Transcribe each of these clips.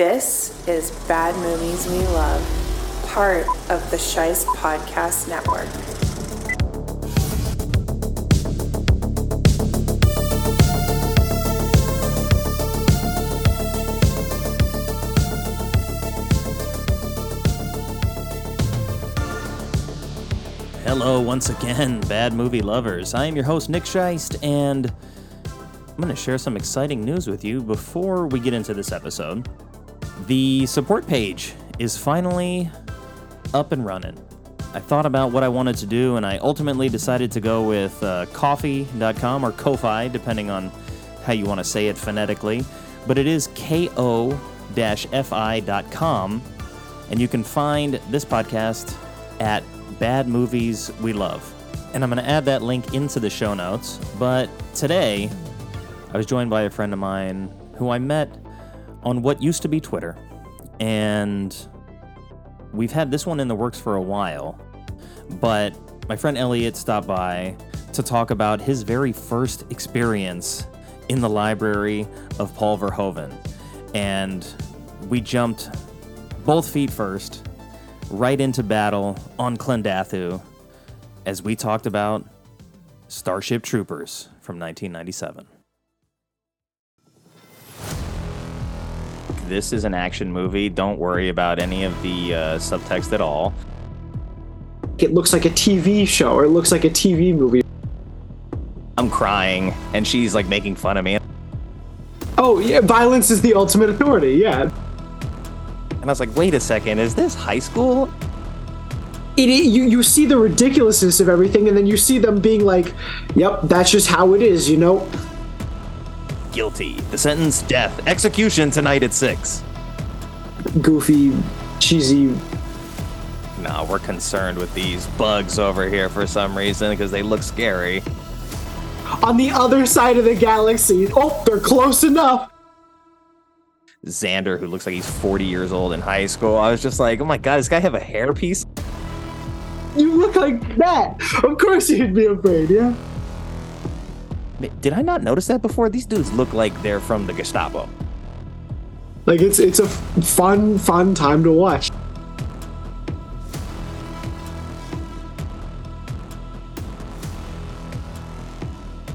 This is Bad Movies We Love, part of the Sheist Podcast Network. Hello, once again, bad movie lovers. I am your host, Nick Scheist, and I'm going to share some exciting news with you before we get into this episode. The support page is finally up and running. I thought about what I wanted to do, and I ultimately decided to go with uh, ko-fi.com or Ko-fi, depending on how you want to say it phonetically. But it is ko-fi.com, and you can find this podcast at Bad Movies We Love. And I'm going to add that link into the show notes. But today, I was joined by a friend of mine who I met on what used to be Twitter. And we've had this one in the works for a while. But my friend Elliot stopped by to talk about his very first experience in the library of Paul Verhoeven. And we jumped both feet first right into battle on Klendathu as we talked about Starship Troopers from 1997. This is an action movie. Don't worry about any of the uh, subtext at all. It looks like a TV show or it looks like a TV movie. I'm crying, and she's like making fun of me. Oh, yeah, violence is the ultimate authority. Yeah. And I was like, wait a second, is this high school? It, you you see the ridiculousness of everything and then you see them being like, "Yep, that's just how it is," you know? Guilty. The sentence, death. Execution tonight at 6. Goofy, cheesy. No, we're concerned with these bugs over here for some reason because they look scary. On the other side of the galaxy. Oh, they're close enough. Xander, who looks like he's 40 years old in high school. I was just like, oh my god, does this guy have a hairpiece? You look like that. Of course you'd be afraid, yeah? Did I not notice that before? These dudes look like they're from the Gestapo. Like it's it's a fun fun time to watch.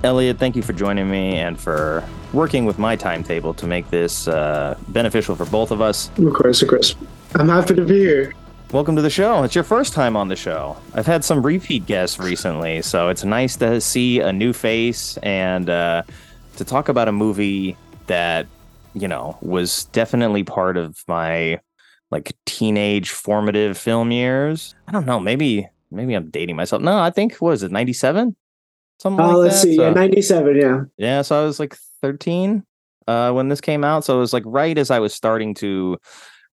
Elliot, thank you for joining me and for working with my timetable to make this uh, beneficial for both of us. Of course, of course. I'm happy to be here. Welcome to the show. It's your first time on the show. I've had some repeat guests recently, so it's nice to see a new face and uh, to talk about a movie that, you know, was definitely part of my like teenage formative film years. I don't know, maybe maybe I'm dating myself. No, I think what was it, 97? Something Oh, like let's that. see. So- Yeah, 97, yeah. yeah, so I was like 13 uh, when this came out. So it was like right as I was starting to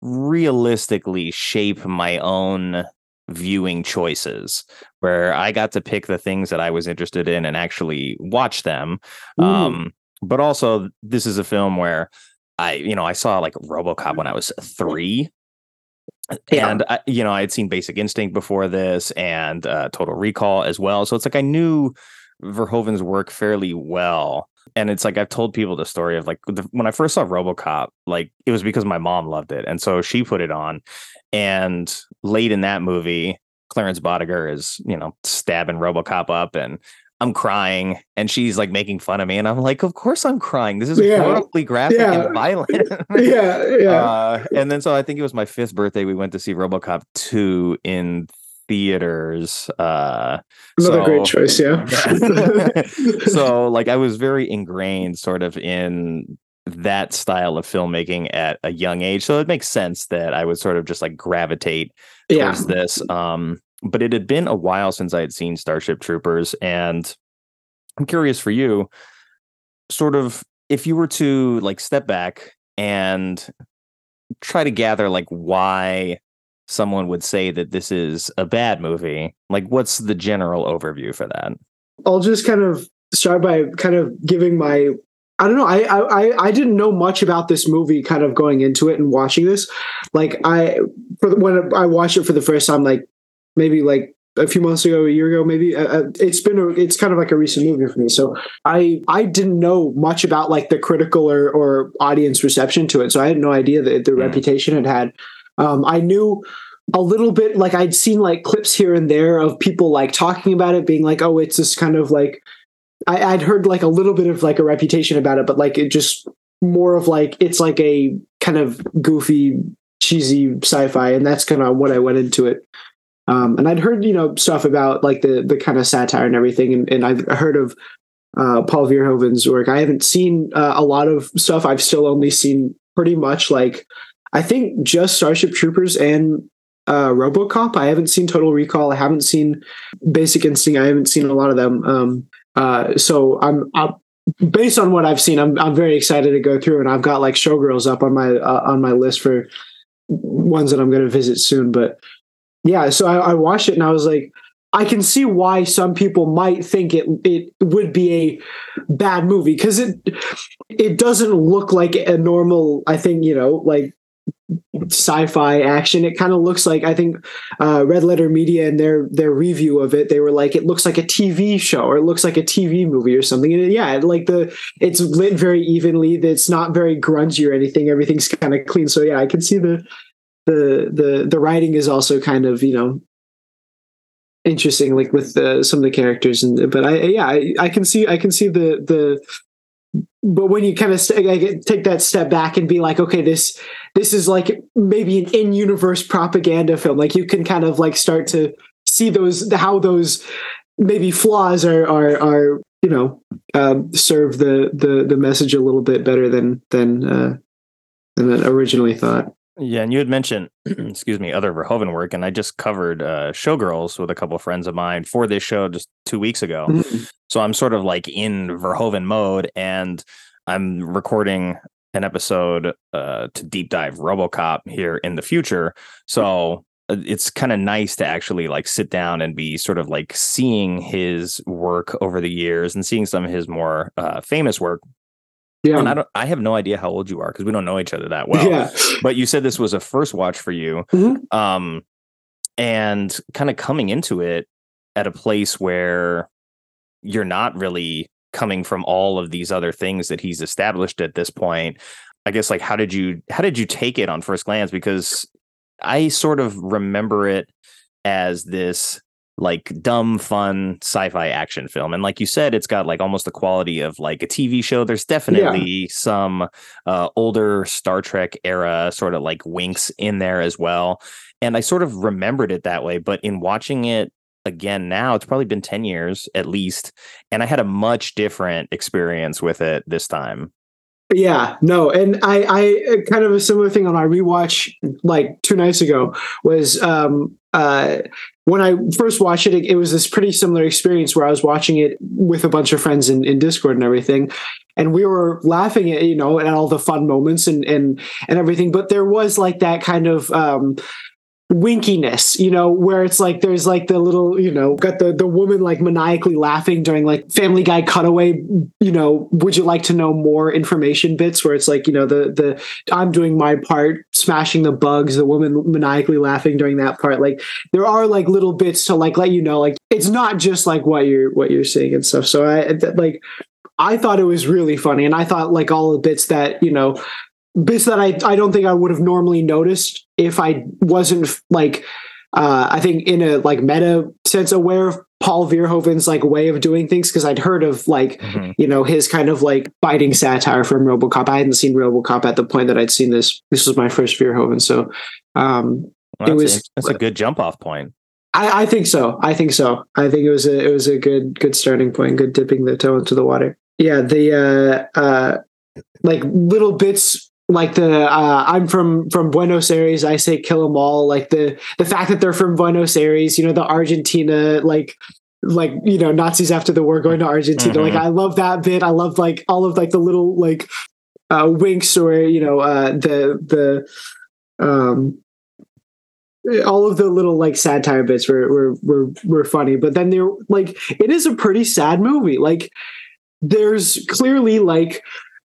realistically shape my own viewing choices, where I got to pick the things that I was interested in and actually watch them. Um, but also, this is a film where I, you know, I saw like Robocop when I was three. Yeah. And I, you know, I had seen Basic Instinct before this, and uh, Total Recall as well. So it's like I knew Verhoeven's work fairly well. And it's like I've told people the story of like the, when I first saw RoboCop, like it was because my mom loved it, and so she put it on. And late in that movie, Clarence Boddicker is you know stabbing RoboCop up, and I'm crying, and she's like making fun of me, and I'm like, of course I'm crying. This is Yeah. horribly graphic Yeah. and violent. yeah, yeah. Uh, and then so I think it was my fifth birthday. We went to see RoboCop two in theaters. Uh, Another great choice, yeah. so like I was very ingrained sort of in that style of filmmaking at a young age. So it makes sense that I would sort of just like gravitate yeah. towards this. Um, but it had been a while since I had seen Starship Troopers, and I'm curious for you, sort of if you were to like step back and try to gather like why someone would say that this is a bad movie, like what's the general overview for that? I'll just kind of start by kind of giving my I don't know. I, I I- didn't know much about this movie, kind of going into it and watching this. Like I, for the, when I watched it for the first time, like maybe like a few months ago, a year ago, maybe. Uh, uh, it's been a, it's kind of like a recent movie for me. So I I didn't know much about like the critical or, or audience reception to it. So I had no idea that the mm. reputation it had. Um, I knew a little bit like I'd seen like clips here and there of people like talking about it, being like, oh, it's this kind of like I, would heard like a little bit of like a reputation about it, but like it just more of like it's like a kind of goofy, cheesy sci-fi, and that's kind of what I went into it. Um, and I'd heard you know stuff about like the the kind of satire and everything, and, and I've heard of uh, Paul Verhoeven's work. I haven't seen uh, a lot of stuff. I've still only seen pretty much like I think just Starship Troopers and uh, RoboCop. I haven't seen Total Recall. I haven't seen Basic Instinct. I haven't seen a lot of them. Um, uh, so I'm, I'm, based on what I've seen. I'm I'm very excited to go through, and I've got like Showgirls up on my uh, on my list for ones that I'm going to visit soon. But yeah, so I, I watched it and I was like. I can see why some people might think it it would be a bad movie because it it doesn't look like a normal I think you know like sci-fi action. It kind of looks like I think uh, Red Letter Media and their their review of it, they were like, it looks like a TV show or it looks like a TV movie or something. And yeah, like the it's lit very evenly. It's not very grungy or anything. Everything's kind of clean. So yeah, I can see the the the the writing is also kind of you know interesting like with the, some of the characters and but i yeah I, I can see i can see the the but when you kind of take that step back and be like okay this this is like maybe an in-universe propaganda film like you can kind of like start to see those how those maybe flaws are are are you know um, serve the the the message a little bit better than than uh than originally thought yeah, and you had mentioned, excuse me, other Verhoeven work, and I just covered uh, Showgirls with a couple of friends of mine for this show just two weeks ago. Mm-hmm. So I'm sort of like in Verhoeven mode, and I'm recording an episode uh, to deep dive RoboCop here in the future. So uh, it's kind of nice to actually like sit down and be sort of like seeing his work over the years and seeing some of his more uh, famous work yeah. And I don't I have no idea how old you are because we don't know each other that well. Yeah. But you said this was a first watch for you. Mm-hmm. Um and kind of coming into it at a place where you're not really coming from all of these other things that he's established at this point. I guess like how did you how did you take it on first glance because I sort of remember it as this like dumb fun sci-fi action film and like you said it's got like almost the quality of like a tv show there's definitely yeah. some uh, older star trek era sort of like winks in there as well and i sort of remembered it that way but in watching it again now it's probably been 10 years at least and i had a much different experience with it this time yeah, no, and I, I kind of a similar thing on my rewatch like two nights ago was um uh when I first watched it, it, was this pretty similar experience where I was watching it with a bunch of friends in, in Discord and everything, and we were laughing at you know at all the fun moments and and and everything. But there was like that kind of um, winkiness, you know, where it's like there's like the little, you know, got the the woman like maniacally laughing during like Family Guy cutaway, you know, would you like to know more information bits where it's like, you know, the the I'm doing my part, smashing the bugs, the woman maniacally laughing during that part. Like there are like little bits to like let you know like it's not just like what you're what you're seeing and stuff. So I like I thought it was really funny and I thought like all the bits that, you know, bits that I I don't think I would have normally noticed if I wasn't like uh, I think in a like meta sense aware of Paul Verhoeven's like way of doing things because I'd heard of like mm-hmm. you know his kind of like biting satire from RoboCop. I hadn't seen RoboCop at the point that I'd seen this. This was my first Verhoeven, so um, well, it was. A, that's a good jump off point. I, I, think so. I think so. I think it was a it was a good good starting point. Good dipping the toe into the water. Yeah, the uh, uh, like little bits like the uh, I'm from from Buenos Aires, I say kill them all. Like the the fact that they're from Buenos Aires, you know, the Argentina like like you know Nazis after the war going to Argentina. Mm-hmm. Like I love that bit. I love like all of like the little like uh, winks or you know uh, the the um all of the little like satire bits were were were were funny. But then they're like it is a pretty sad movie. Like there's clearly like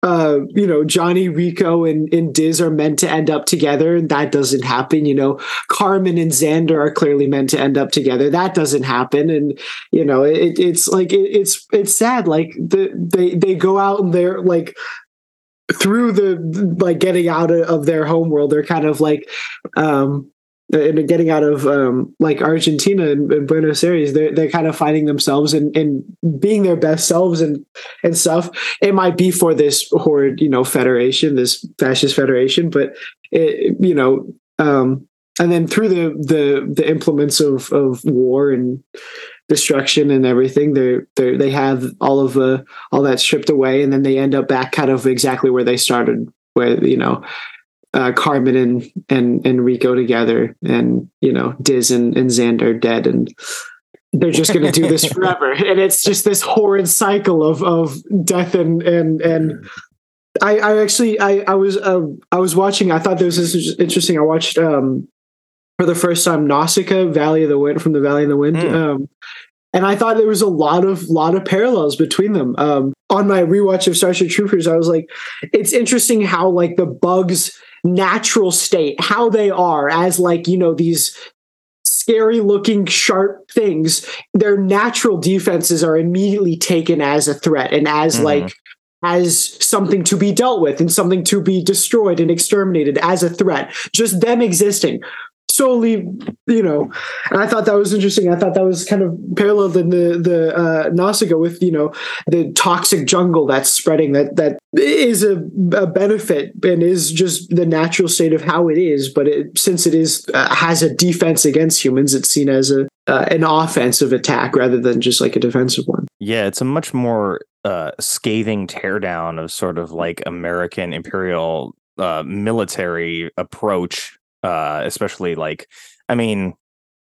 uh, you know, Johnny Rico and, and Diz are meant to end up together, and that doesn't happen. You know, Carmen and Xander are clearly meant to end up together. That doesn't happen, and you know, it, it's like it, it's it's sad. Like the they they go out and they're like through the like getting out of their home world, they're kind of like um and getting out of um, like Argentina and, and, Buenos Aires, they're they're kind of finding themselves and, and being their best selves and and stuff. It might be for this horrid, you know, federation, this fascist federation, but it, you know, um, and then through the the the implements of of war and destruction and everything, they they they have all of the all that stripped away, and then they end up back kind of exactly where they started, where you know uh, Carmen and and and Rico together, and you know Diz and, and Xander dead, and they're just going to do this forever, and it's just this horrid cycle of of death and and and. I, I actually I I was uh, I was watching. I thought this was interesting. I watched um, for the first time Nausicaa, Valley of the Wind from the Valley of the Wind. Mm. Um, and I thought there was a lot of lot of parallels between them. Um, on my rewatch of Starship Troopers, I was like, it's interesting how like the bugs natural state, how they are as like, you know, these scary looking sharp things, their natural defenses are immediately taken as a threat and as mm-hmm. like as something to be dealt with and something to be destroyed and exterminated as a threat. Just them existing solely, you know, and I thought that was interesting. I thought that was kind of paralleled in the the uh, Nausicaa with you know the toxic jungle that's spreading that that is a, a benefit and is just the natural state of how it is. But it, since it is uh, has a defense against humans, it's seen as a uh, an offensive attack rather than just like a defensive one. Yeah, it's a much more uh, scathing teardown of sort of like American imperial uh, military approach uh, especially like, I mean,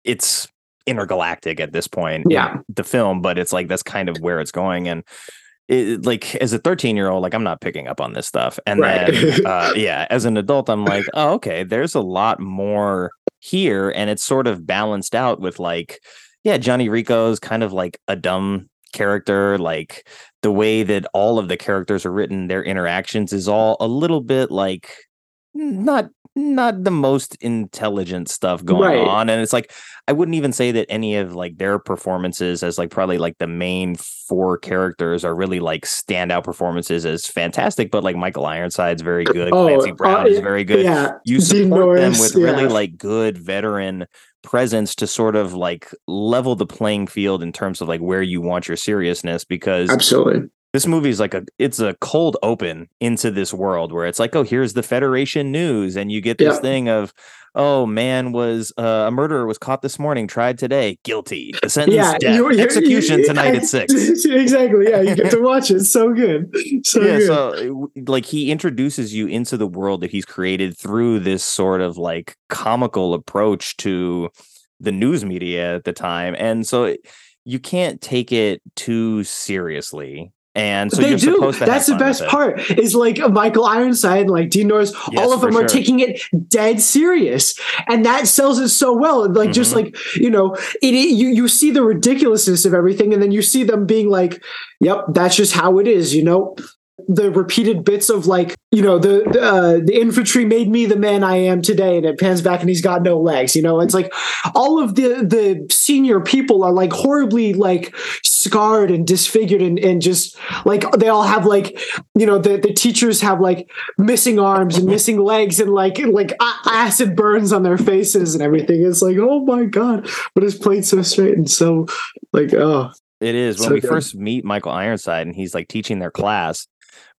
it's intergalactic at this point. Yeah, the film, but it's like that's kind of where it's going, and it, like as a 13 year old, like I'm not picking up on this stuff, and right. then uh, yeah, as an adult, I'm like, oh, okay, there's a lot more here, and it's sort of balanced out with like, yeah, Johnny Rico's kind of like a dumb character like the way that all of the characters are written their interactions is all a little bit like not not the most intelligent stuff going right. on and it's like i wouldn't even say that any of like their performances as like probably like the main four characters are really like standout performances as fantastic but like michael ironside's very good oh, clancy uh, brown uh, is very good yeah. you support them with yeah. really like good veteran presence to sort of like level the playing field in terms of like where you want your seriousness because absolutely this movie is like a it's a cold open into this world where it's like oh here's the federation news and you get this yeah. thing of oh man was uh, a murderer was caught this morning tried today guilty sentence yeah, death, you're, execution you're, tonight at six exactly yeah you get to watch it so good so yeah good. so like he introduces you into the world that he's created through this sort of like comical approach to the news media at the time and so you can't take it too seriously and so they do. That's the best part. Is like Michael Ironside and like Dean Norris. Yes, all of them are sure. taking it dead serious, and that sells it so well. Like mm-hmm. just like you know, it, it, you you see the ridiculousness of everything, and then you see them being like, "Yep, that's just how it is." You know, the repeated bits of like you know the uh, the infantry made me the man I am today, and it pans back and he's got no legs. You know, it's like all of the the senior people are like horribly like scarred and disfigured and, and just like they all have like you know the the teachers have like missing arms and missing legs and like like acid burns on their faces and everything. It's like oh my god, but it's played so straight and so like oh it is when so we good. first meet Michael Ironside and he's like teaching their class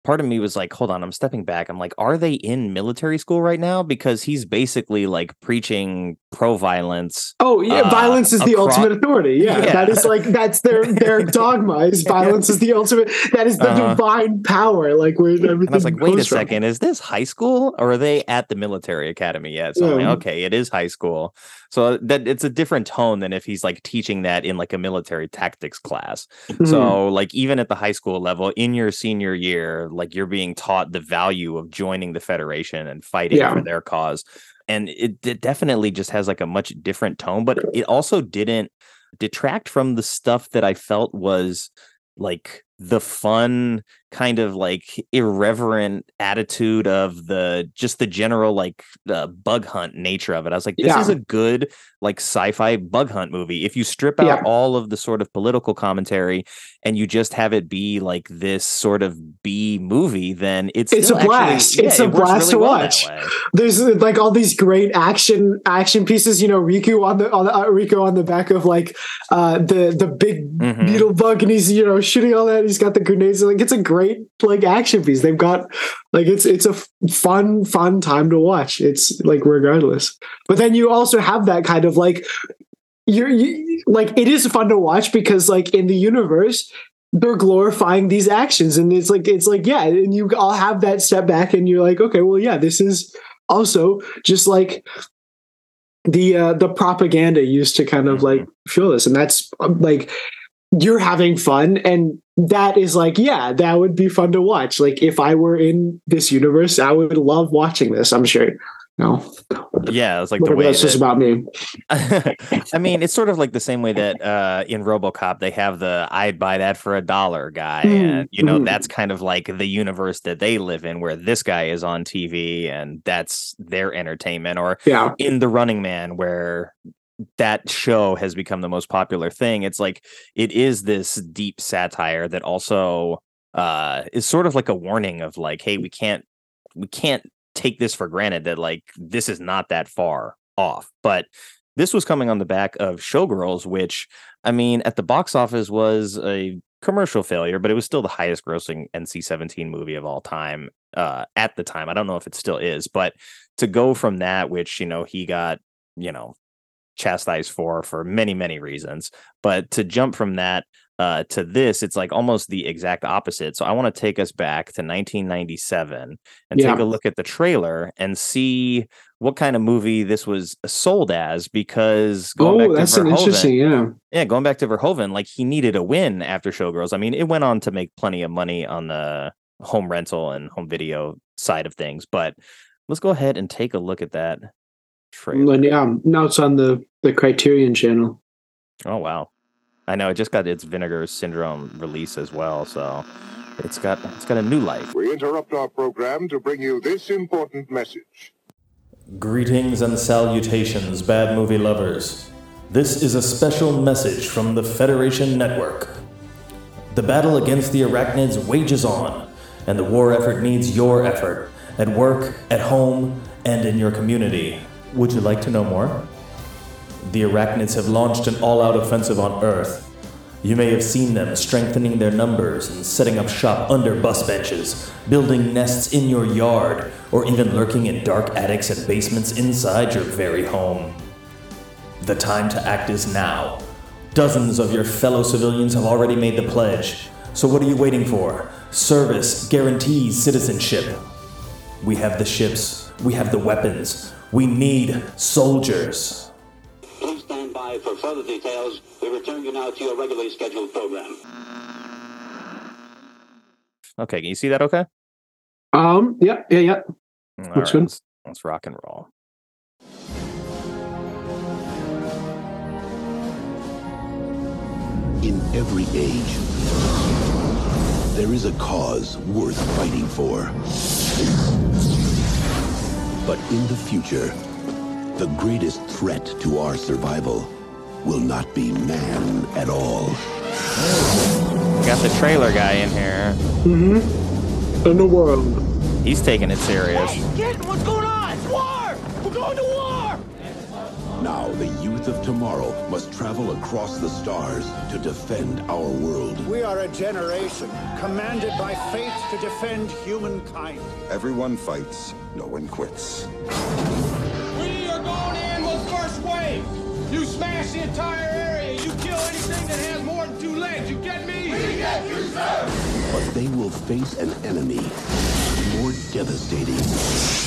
part of me was like, hold on, I'm stepping back. I'm like, are they in military school right now? Because he's basically like preaching pro violence. Oh yeah, uh, violence is the ultimate authority. Yeah, yeah, that is like that's their their dogma. Is violence is the ultimate. That is the uh-huh. divine power. Like where everything. And I was like, wait a from. second, is this high school or are they at the military academy yet? So yeah. I'm like, okay, it is high school. So that it's a different tone than if he's like teaching that in like a military tactics class. Mm-hmm. So like even at the high school level, in your senior year, like you're being taught the value of joining the federation and fighting yeah. for their cause and it, it definitely just has like a much different tone but it also didn't detract from the stuff that i felt was like the fun kind of like irreverent attitude of the just the general like uh, bug hunt nature of it. I was like, this Yeah. is a good like sci-fi bug hunt movie. If you strip out Yeah. all of the sort of political commentary and you just have it be like this sort of B movie, then it's It's a actually- blast. yeah, It's a it blast to well watch. there's uh, like all these great action action pieces. You know, Rico on the on the, uh, Rico on the back of like uh, the the big Mhm. beetle bug, and he's you know shooting all that. He's got the grenades. Like it's a great like action piece. They've got like it's it's a fun fun time to watch. It's like regardless. But then you also have that kind of like you're you, like it is fun to watch because like in the universe they're glorifying these actions and it's like it's like yeah and you all have that step back and you're like okay well yeah this is also just like the uh the propaganda used to kind of like feel this and that's um, like you're having fun and that is like yeah that would be fun to watch like if i were in this universe i would love watching this i'm sure no Yeah, it's like the way that's just about me I mean, it's sort of like the same way that uh, in RoboCop they have the "I'd buy that for a dollar" guy, Mm, and you know mhm. that's kind of like the universe that they live in, where this guy is on TV and that's their entertainment. Or yeah in The Running Man, where that show has become the most popular thing. It's like it is this deep satire that also uh, is sort of like a warning of like, hey, we can't we can't take this for granted that like this is not that far off. But this was coming on the back of Showgirls, which I mean, at the box office was a commercial failure, but it was still the highest grossing NC-17 movie of all time uh, at the time. I don't know if it still is, but to go from that, which you know he got, you know, chastised for for many many reasons, but to jump from that uh, to this, it's like almost the exact opposite. So I want to take us back to 1997 and Yeah. take a look at the trailer and see what kind of movie this was sold as. Because going oh back to Verhoeven, interesting yeah yeah, going back to Verhoeven, like he needed a win after Showgirls. I mean, it went on to make plenty of money on the home rental and home video side of things, but let's go ahead and take a look at that trailer. And, yeah now it's on the the criterion channel Oh wow. I know it just got its vinegar syndrome release as well, so it's got it's got a new life. We interrupt our program to bring you this important message. Greetings and salutations, bad movie lovers. This is a special message from the Federation Network. The battle against the arachnids wages on, and the war effort needs your effort at work, at home, and in your community. Would you like to know more? The arachnids have launched an all out offensive on Earth. You may have seen them strengthening their numbers and setting up shop under bus benches, building nests in your yard, or even lurking in dark attics and basements inside your very home. The time to act is now. Dozens of your fellow civilians have already made the pledge. So what are you waiting for? Service guarantees citizenship. We have the ships, we have the weapons. We need soldiers. Please stand by for further details. We return you now to your regularly scheduled program. Okay, can you see that okay? um yeah yeah yeah All Looks right, good. Let's, let's rock and roll. In every age, there is a cause worth fighting for. But in the future, the greatest threat to our survival will not be man at all. Got the trailer guy in here. Mm-hmm. in the world He's taking it serious. Kid, what's going on? Now, the youth of tomorrow must travel across the stars to defend our world. We are a generation commanded by fate to defend humankind. Everyone fights, no one quits. We are going in with first wave! You smash the entire area! You kill anything that has more than two legs! You get me? We get you, sir! But they will face an enemy more devastating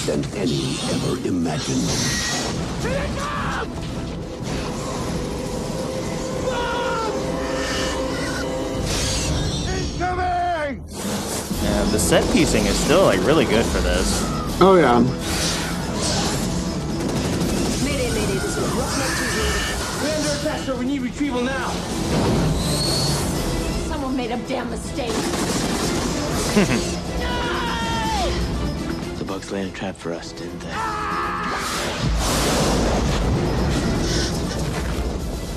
than any ever imagined. Here they come! Incoming! And the set piecing is still like really good for this. oh yeah Mayday, mayday, this is Roughneck 2 We're under attack, sir. We need retrieval now. Someone made a damn mistake. The bugs laid a trap for us, didn't they?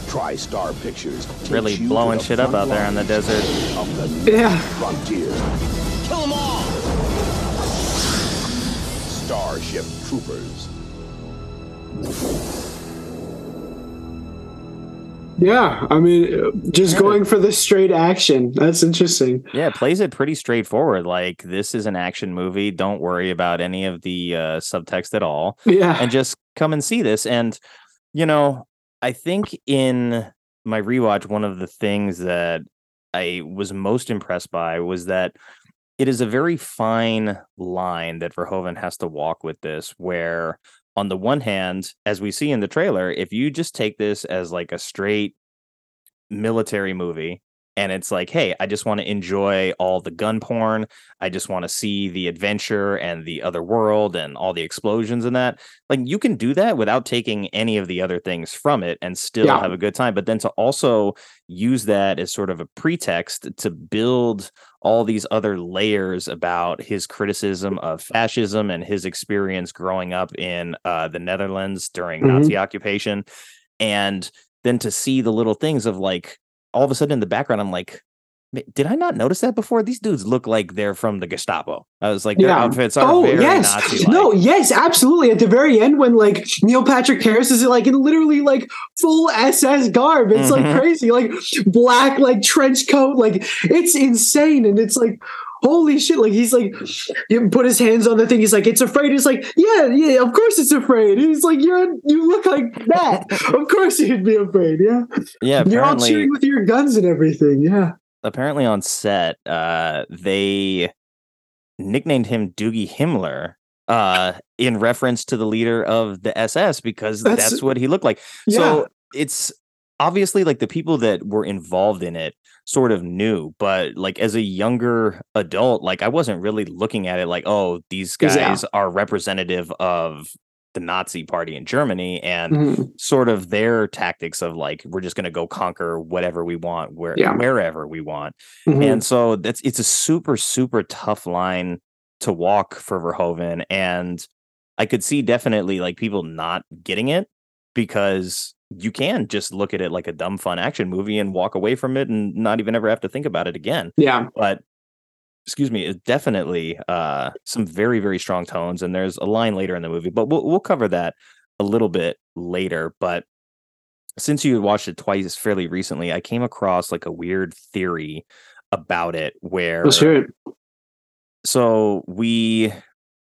TriStar Pictures Really blowing shit up out there in the desert. Of the Yeah. frontier. Kill them all! Starship Troopers. Yeah, I mean, just going for the straight action. That's interesting. Yeah, it plays it pretty straightforward. Like this is an action movie. Don't worry about any of the uh, subtext at all. Yeah. and just come and see this. And you know, I think in my rewatch, one of the things that I was most impressed by was that it is a very fine line that Verhoeven has to walk with this, where on the one hand, as we see in the trailer, if you just take this as like a straight military movie and it's like, hey, I just want to enjoy all the gun porn. I just want to see the adventure and the other world and all the explosions and that. Like you can do that without taking any of the other things from it and still Yeah. have a good time. But then to also use that as sort of a pretext to build all these other layers about his criticism of fascism and his experience growing up in uh, the Netherlands during Mhm. Nazi occupation. And then to see the little things of like all of a sudden in the background, I'm like, "Ma- did I not notice that before? These dudes look like they're from the Gestapo. I was like, their outfits are oh very yes, Nazi. no, yes, absolutely. At the very end, when like Neil Patrick Harris is like in literally like full SS garb, it's like Mhm. crazy, like black like trench coat, like it's insane, and it's like. Holy shit! Like he's like, you put his hands on the thing. He's like, it's afraid. He's like, yeah, yeah, of course it's afraid. He's like, you're, you look like that. of course you'd be afraid. Yeah, Yeah, you're all cheering with your guns and everything. Yeah. Apparently on set, uh, they nicknamed him Doogie Himmler uh, in reference to the leader of the SS because That's- that's, what he looked like. Yeah. So it's obviously like the people that were involved in it sort of knew, but like as a younger adult, like I wasn't really looking at it like, oh, these Yeah. guys are representative of the Nazi party in Germany and Mhm. sort of their tactics of like we're just going to go conquer whatever we want where Yeah. wherever we want. Mhm. And so that's it's a super super tough line to walk for Verhoeven and I could see definitely like people not getting it because you can just look at it like a dumb fun action movie and walk away from it and not even ever have to think about it again. Yeah. But excuse me, it's definitely uh some very very strong tones and there's a line later in the movie, but we'll we'll cover that a little bit later, but since you watched it twice fairly recently, I came across like a weird theory about it where Let's hear it. so we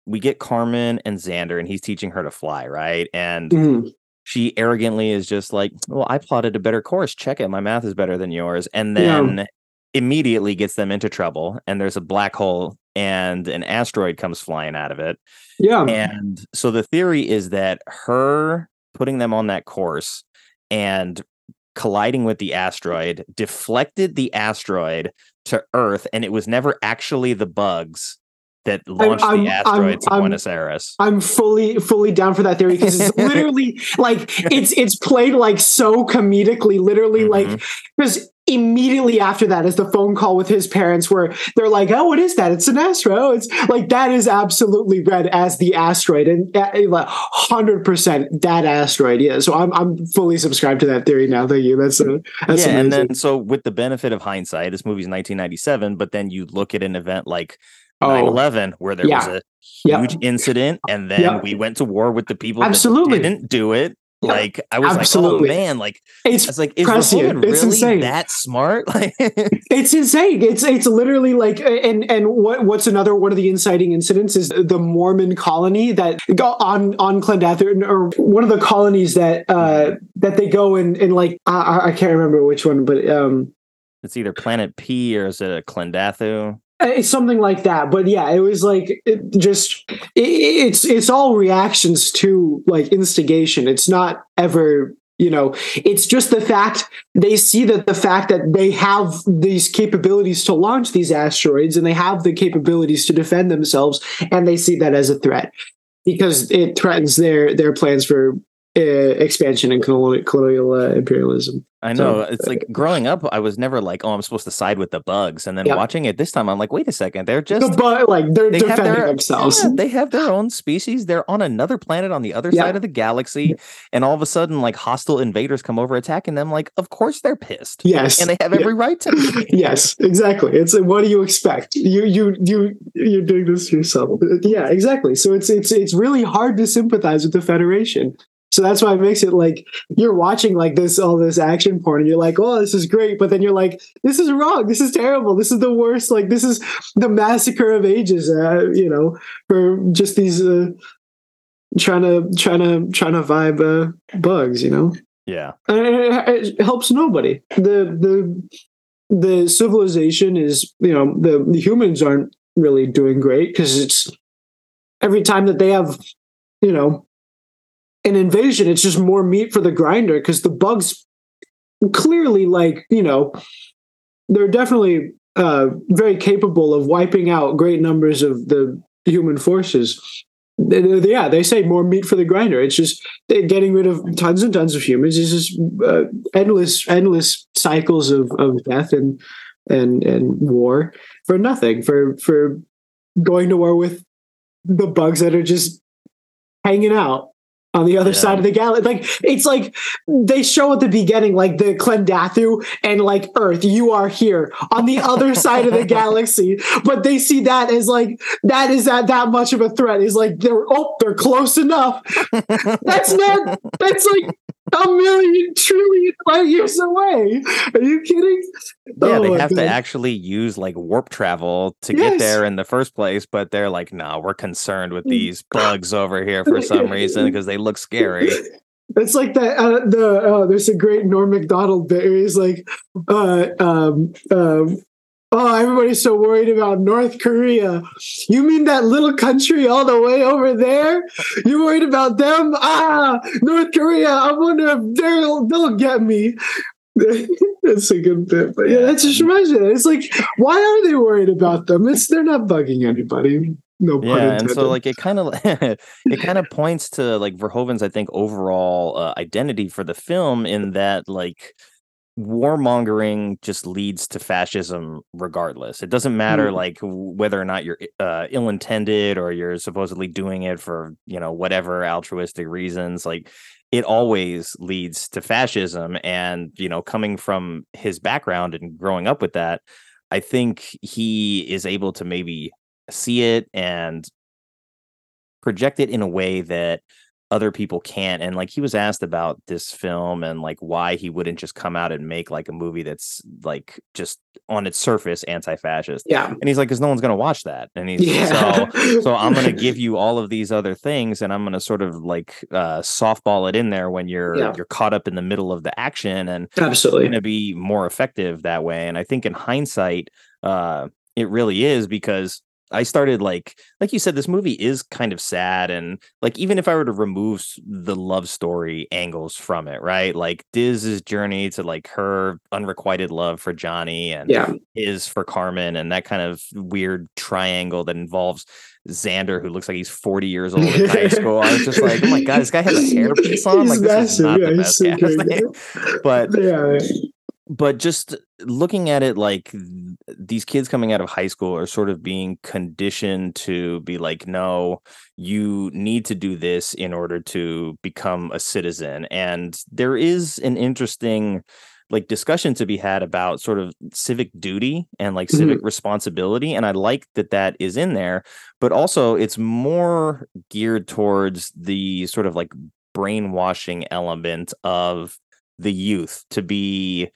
we get Carmen and Xander and he's teaching her to fly, right? And Mhm. she arrogantly is just like, "Well, I plotted a better course. Check it. My math is better than yours." And Yeah. Immediately gets them into trouble and there's a black hole and an asteroid comes flying out of it. Yeah. And so the theory is that her putting them on that course and colliding with the asteroid deflected the asteroid to Earth, and it was never actually the bugs that launched I'm- the I'm- asteroid to I'm- Buenos Aires. I'm fully fully down for that theory because it's literally like it's it's played like so comedically, literally like Mm-hmm. because immediately after that is the phone call with his parents where they're like, "Oh, what is that? It's an asteroid." Oh, it's like that is absolutely read as the asteroid and uh, hundred percent that asteroid. Yeah, so I'm I'm fully subscribed to that theory now. Thank you. That's uh, that's yeah, and then so with the benefit of hindsight, this movie's 1997, but then you look at an event like Oh. 9/11 where there was Yeah. a Yep. huge incident, and then Yep. we went to war with the people Absolutely. didn't do it. Like I was Absolutely. like, oh man, like It's it's like is prescient. Verhoeven It's really insane. that smart? Like It's insane. It's it's literally like and and what what's another one of the inciting incidents is the Mormon colony that go on on Klendathu or one of the colonies that uh that they go and and like I, I can't remember which one, but um it's either Planet P or is it a Klendathu? It's something like that. But yeah, it was like it just it, it's it's all reactions to like instigation. It's not ever you know it's just the fact they see that the fact that they have these capabilities to launch these asteroids and they have the capabilities to defend themselves and they see that as a threat because it threatens their their plans for expansion and colonial, colonial uh, imperialism. I So, know. it's like growing up, I was never like, oh, I'm supposed to side with the bugs. And then Yeah. watching it this time, I'm like, wait a second. They're just The like they're they defending their- themselves. yeah, they have their own species. They're on another planet on the other Yeah. side of the galaxy. And all of a sudden, like hostile invaders come over attacking them. Like, of course they're pissed. Yes. And they have every right to be. yes, exactly. It's like, what do you expect? You you you you're doing this to yourself. Yeah, exactly. So it's it's it's really hard to sympathize with the Federation. So that's why it makes it like you're watching like this all this action porn and you're like, oh, this is great, but then you're like, this is wrong. This is terrible. This is the worst. Like this is the massacre of ages. Uh, you know, for just these uh, trying to trying to trying to vibe uh, bugs. You know. Yeah. And it, it helps nobody. The the the civilization is you know the, the humans aren't really doing great because it's every time that they have you know an invasion, it's just more meat for the grinder because the bugs clearly like you know they're definitely uh, very capable of wiping out great numbers of the human forces. Yeah, they say more meat for the grinder. It's just getting rid of tons and tons of humans. It's just uh, endless, endless cycles of, of death and and and war for nothing. For for going to war with the bugs that are just hanging out on the other Yeah. side of the galaxy. Like it's like they show at the beginning, like the Klendathu and like Earth, you are here on the other side of the galaxy. But they see that as like that is that that much of a threat. Is like they're oh they're close enough. that's not that's like a million trillion light years away. Are you kidding? Yeah, Oh they have to actually use like warp travel to Yes. get there in the first place, but they're like, no, we're concerned with these bugs over here for some reason because they look scary. It's like that. Uh, the uh, there's a great Norm Macdonald bit. Where he's like, uh, um, um, "Oh, everybody's so worried about North Korea. You mean that little country all the way over there? You worried about them? Ah, North Korea. I wonder if they'll they'll get me." that's a good bit, but yeah, that just reminds me. It's like, why are they worried about them? It's they're not bugging anybody. No yeah and so like it kind of it kind of points to like verhoeven's i think overall uh, identity for the film in that like warmongering just leads to fascism regardless it doesn't matter Mm. like whether or not you're uh, ill-intended or you're supposedly doing it for you know whatever altruistic reasons like it always leads to fascism and you know coming from his background and growing up with that i think he is able to maybe see it and project it in a way that other people can't and like he was asked about this film and like why he wouldn't just come out and make like a movie that's like just on its surface anti-fascist yeah, and he's like because no one's gonna watch that and he's yeah. so so i'm gonna give you all of these other things and i'm gonna sort of like uh softball it in there when you're Yeah. you're caught up in the middle of the action and absolutely. to be more effective that way. And I think in hindsight, uh, it really is because I started like, like you said, this movie is kind of sad. And like, even if I were to remove the love story angles from it, right? Like Diz's journey to like her unrequited love for Johnny and Yeah. his for Carmen and that kind of weird triangle that involves Xander, who looks like he's 40 years old in high school. I was just like, oh my God, this guy has a hairpiece on. He's Like, this is not Yeah, the best so casting. But yeah. But just looking at it like these kids coming out of high school are sort of being conditioned to be like no you need to do this in order to become a citizen. And there is an interesting like discussion to be had about sort of civic duty and like civic mm-hmm. responsibility and i like that that is in there but also it's more geared towards the sort of like brainwashing element of the youth to be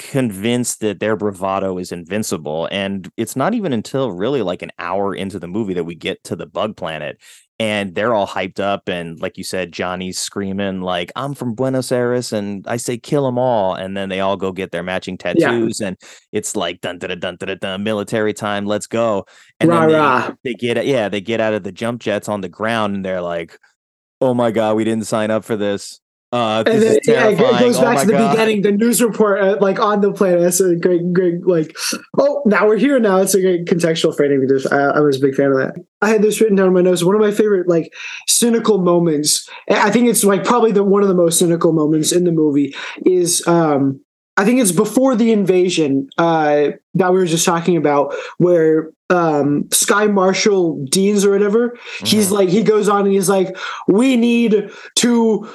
convinced that their bravado is invincible and it's not even until really like an hour into the movie that we get to the bug planet and they're all hyped up and like you said Johnny's screaming like I'm from Buenos Aires and I say kill them all and then they all go get their matching tattoos and it's like dun dun dun dun dun military time let's go and Rah, they, rah. they get yeah they get out of the jump jets on the ground and they're like oh my god we didn't sign up for this Uh, and then yeah, it goes Oh back to the God. beginning, the news report, uh, like on the planet. That's a great, great, like, oh, now we're here. Now it's a great contextual framing. I, I was a big fan of that. I had this written down in my notes. One of my favorite, like, cynical moments. I think it's like probably the one of the most cynical moments in the movie is, um, I think it's before the invasion uh, that we were just talking about, where um, Sky Marshal Dienes or whatever, he's like, he goes on and he's like, we need to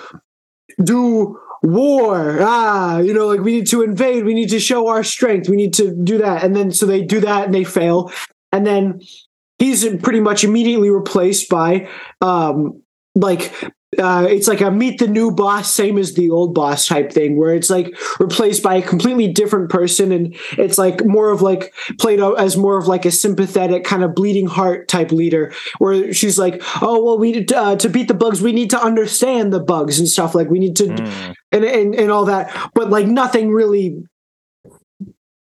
do war. Ah you know like we need to invade. We need to show our strength. We need to do that. And then so they do that and they fail. And then he's pretty much immediately replaced by um like uh, it's like a meet the new boss, same as the old boss type thing, where it's like replaced by a completely different person, and it's like more of like played out as more of like a sympathetic kind of bleeding heart type leader, where she's like, "Oh well, we need to, uh, to beat the bugs, we need to understand the bugs and stuff. Like we need to, and and and all that, but like nothing really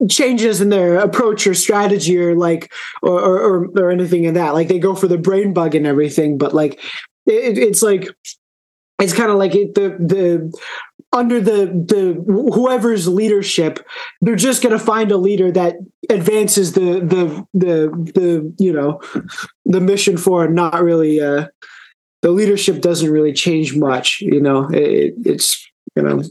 changes in their approach or strategy or like or or, or, or anything in that. Like they go for the brain bug and everything, but like it, it's like it's kind of like it, the the under the the whoever's leadership they're just going to find a leader that advances the the the the you know the mission for not really uh the leadership doesn't really change much you know? It, it's you know.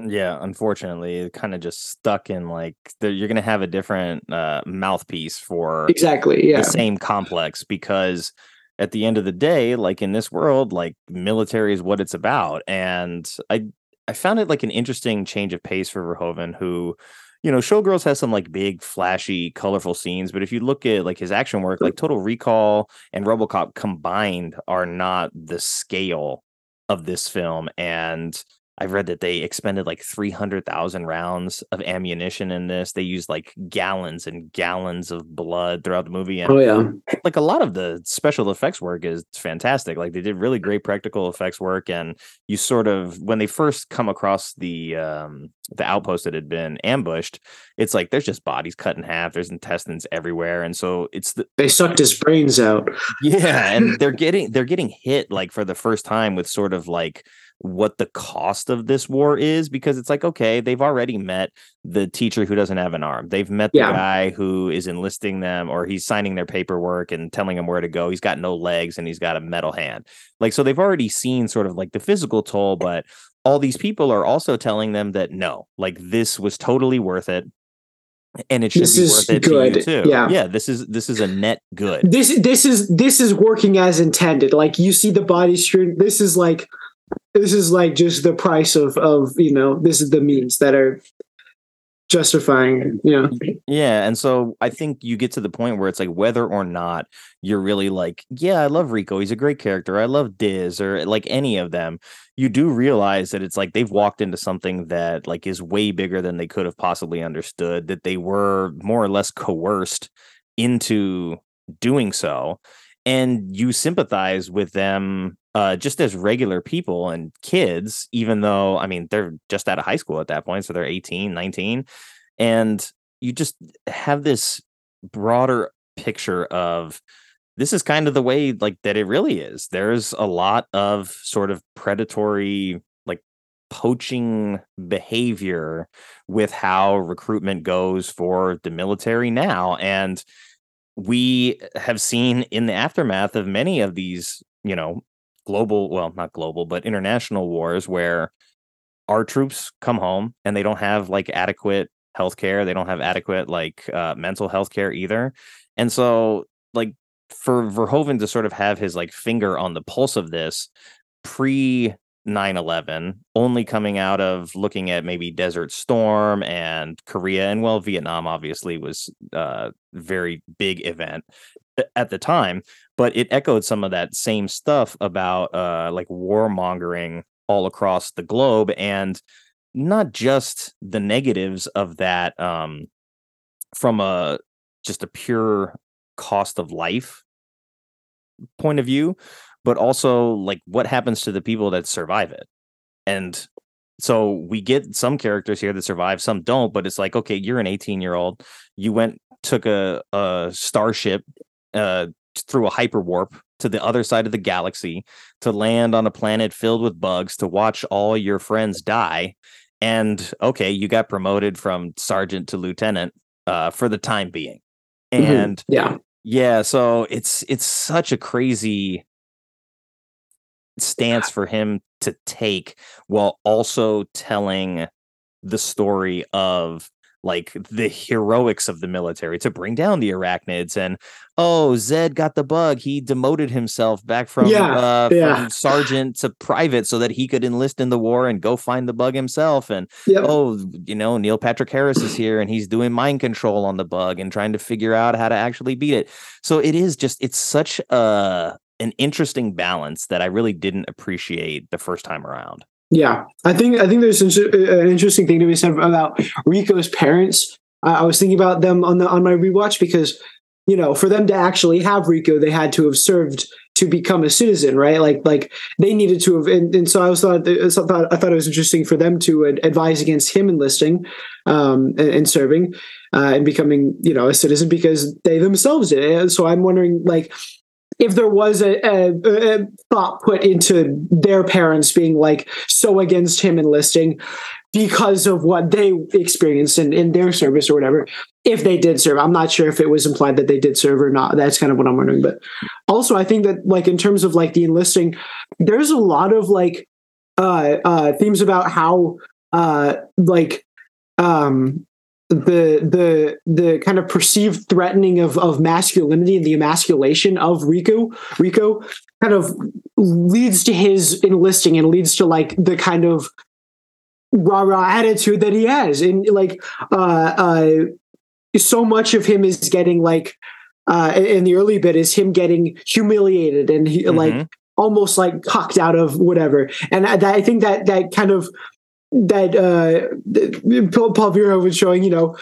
Yeah, unfortunately, it kind of just stuck in like the, you're gonna have a different uh, mouthpiece for exactly yeah. the same complex because at the end of the day, like in this world, like military is what it's about, and I I found it like an interesting change of pace for Verhoeven, who you know Showgirls has some like big, flashy, colorful scenes, but if you look at like his action work, like Total Recall and RoboCop combined are not the scale of this film, and I've read that they expended like 300,000 rounds of ammunition in this. They used like gallons and gallons of blood throughout the movie. And oh yeah like a lot of the special effects work is fantastic. Like they did really great practical effects work. And you sort of, when they first come across the, um, the outpost that had been ambushed, it's like there's just bodies cut in half. There's intestines everywhere. And so it's the, they sucked his brains out yeah, and they're getting they're getting hit like for the first time with sort of like what the cost of this war is because it's like okay, they've already met the teacher who doesn't have an arm. They've met the Yeah. guy who is enlisting them or he's signing their paperwork and telling them where to go. He's got no legs and he's got a metal hand. Like so they've already seen sort of like the physical toll, but all these people are also telling them that no, like this was totally worth it. And it should This be is worth it good, to you too. yeah. yeah. This is this is a net good. this this is this is working as intended like you see the body stream this is like this is like just the price of of you know this is the means that are justifying you know Yeah, and so I think you get to the point where it's like whether or not you're really like, yeah, I love Rico, he's a great character. I love Diz or like any of them. You do realize that it's like they've walked into something that like is way bigger than they could have possibly understood, that they were more or less coerced into doing so. And you sympathize with them uh, just as regular people and kids, even though, I mean, they're just out of high school at that point. So they're 18, 19 and you just have this broader picture of this is kind of the way like that it really is there's a lot of sort of predatory like poaching behavior with how recruitment goes for the military now and we have seen in the aftermath of many of these you know global well not global but international wars where our troops come home and they don't have like adequate healthcare. They don't have adequate like uh, mental health care either. And so like for Verhoeven to sort of have his like finger on the pulse of this pre 9/11 only coming out of looking at maybe Desert Storm and Korea and well Vietnam obviously was a very big event at the time but it echoed some of that same stuff about uh like warmongering all across the globe and not just the negatives of that um from a just a pure cost of life point of view but also like what happens to the people that survive it. And so we get some characters here that survive some don't but it's like okay you're an 18 year old you went took a, a starship uh through a hyperwarp to the other side of the galaxy to land on a planet filled with bugs to watch all your friends die. And okay, you got promoted from sergeant to lieutenant uh, for the time being. Mhm. And yeah, yeah, so it's it's such a crazy stance for him to take while also telling the story of like the heroics of the military to bring down the arachnids and oh zed got the bug he demoted himself back from Yeah, uh yeah. from sergeant to private so that he could enlist in the war and go find the bug himself and Yep. oh you know neil patrick harris is here and he's doing mind control on the bug and trying to figure out how to actually beat it so it is just it's such a an interesting balance that i really didn't appreciate the first time around Yeah, I think I think there's uh, an interesting thing to be said about Rico's parents. I was thinking about them on the on my rewatch because you know for them to actually have Rico, they had to have served to become a citizen, right? Like like they needed to have, and, and so I was thought, I thought I thought it was interesting for them to advise against him enlisting um, and, and serving uh, and becoming you know a citizen because they themselves did. it. So I'm wondering like if there was a, a, a thought put into their parents being like so against him enlisting because of what they experienced in, in their service or whatever if they did serve. I'm not sure if it was implied that they did serve or not. That's kind of what i'm wondering. But also i think that like in terms of like the enlisting there's a lot of like uh uh themes about how uh like um the the the kind of perceived threatening of of masculinity and the emasculation of Rico Rico kind of leads to his enlisting and leads to like the kind of rah rah attitude that he has and like uh uh so much of him is getting like uh in the early bit is him getting humiliated and he like Mhm. almost like cocked out of whatever and I, I think that that kind of that uh Paul Vero was showing, you know,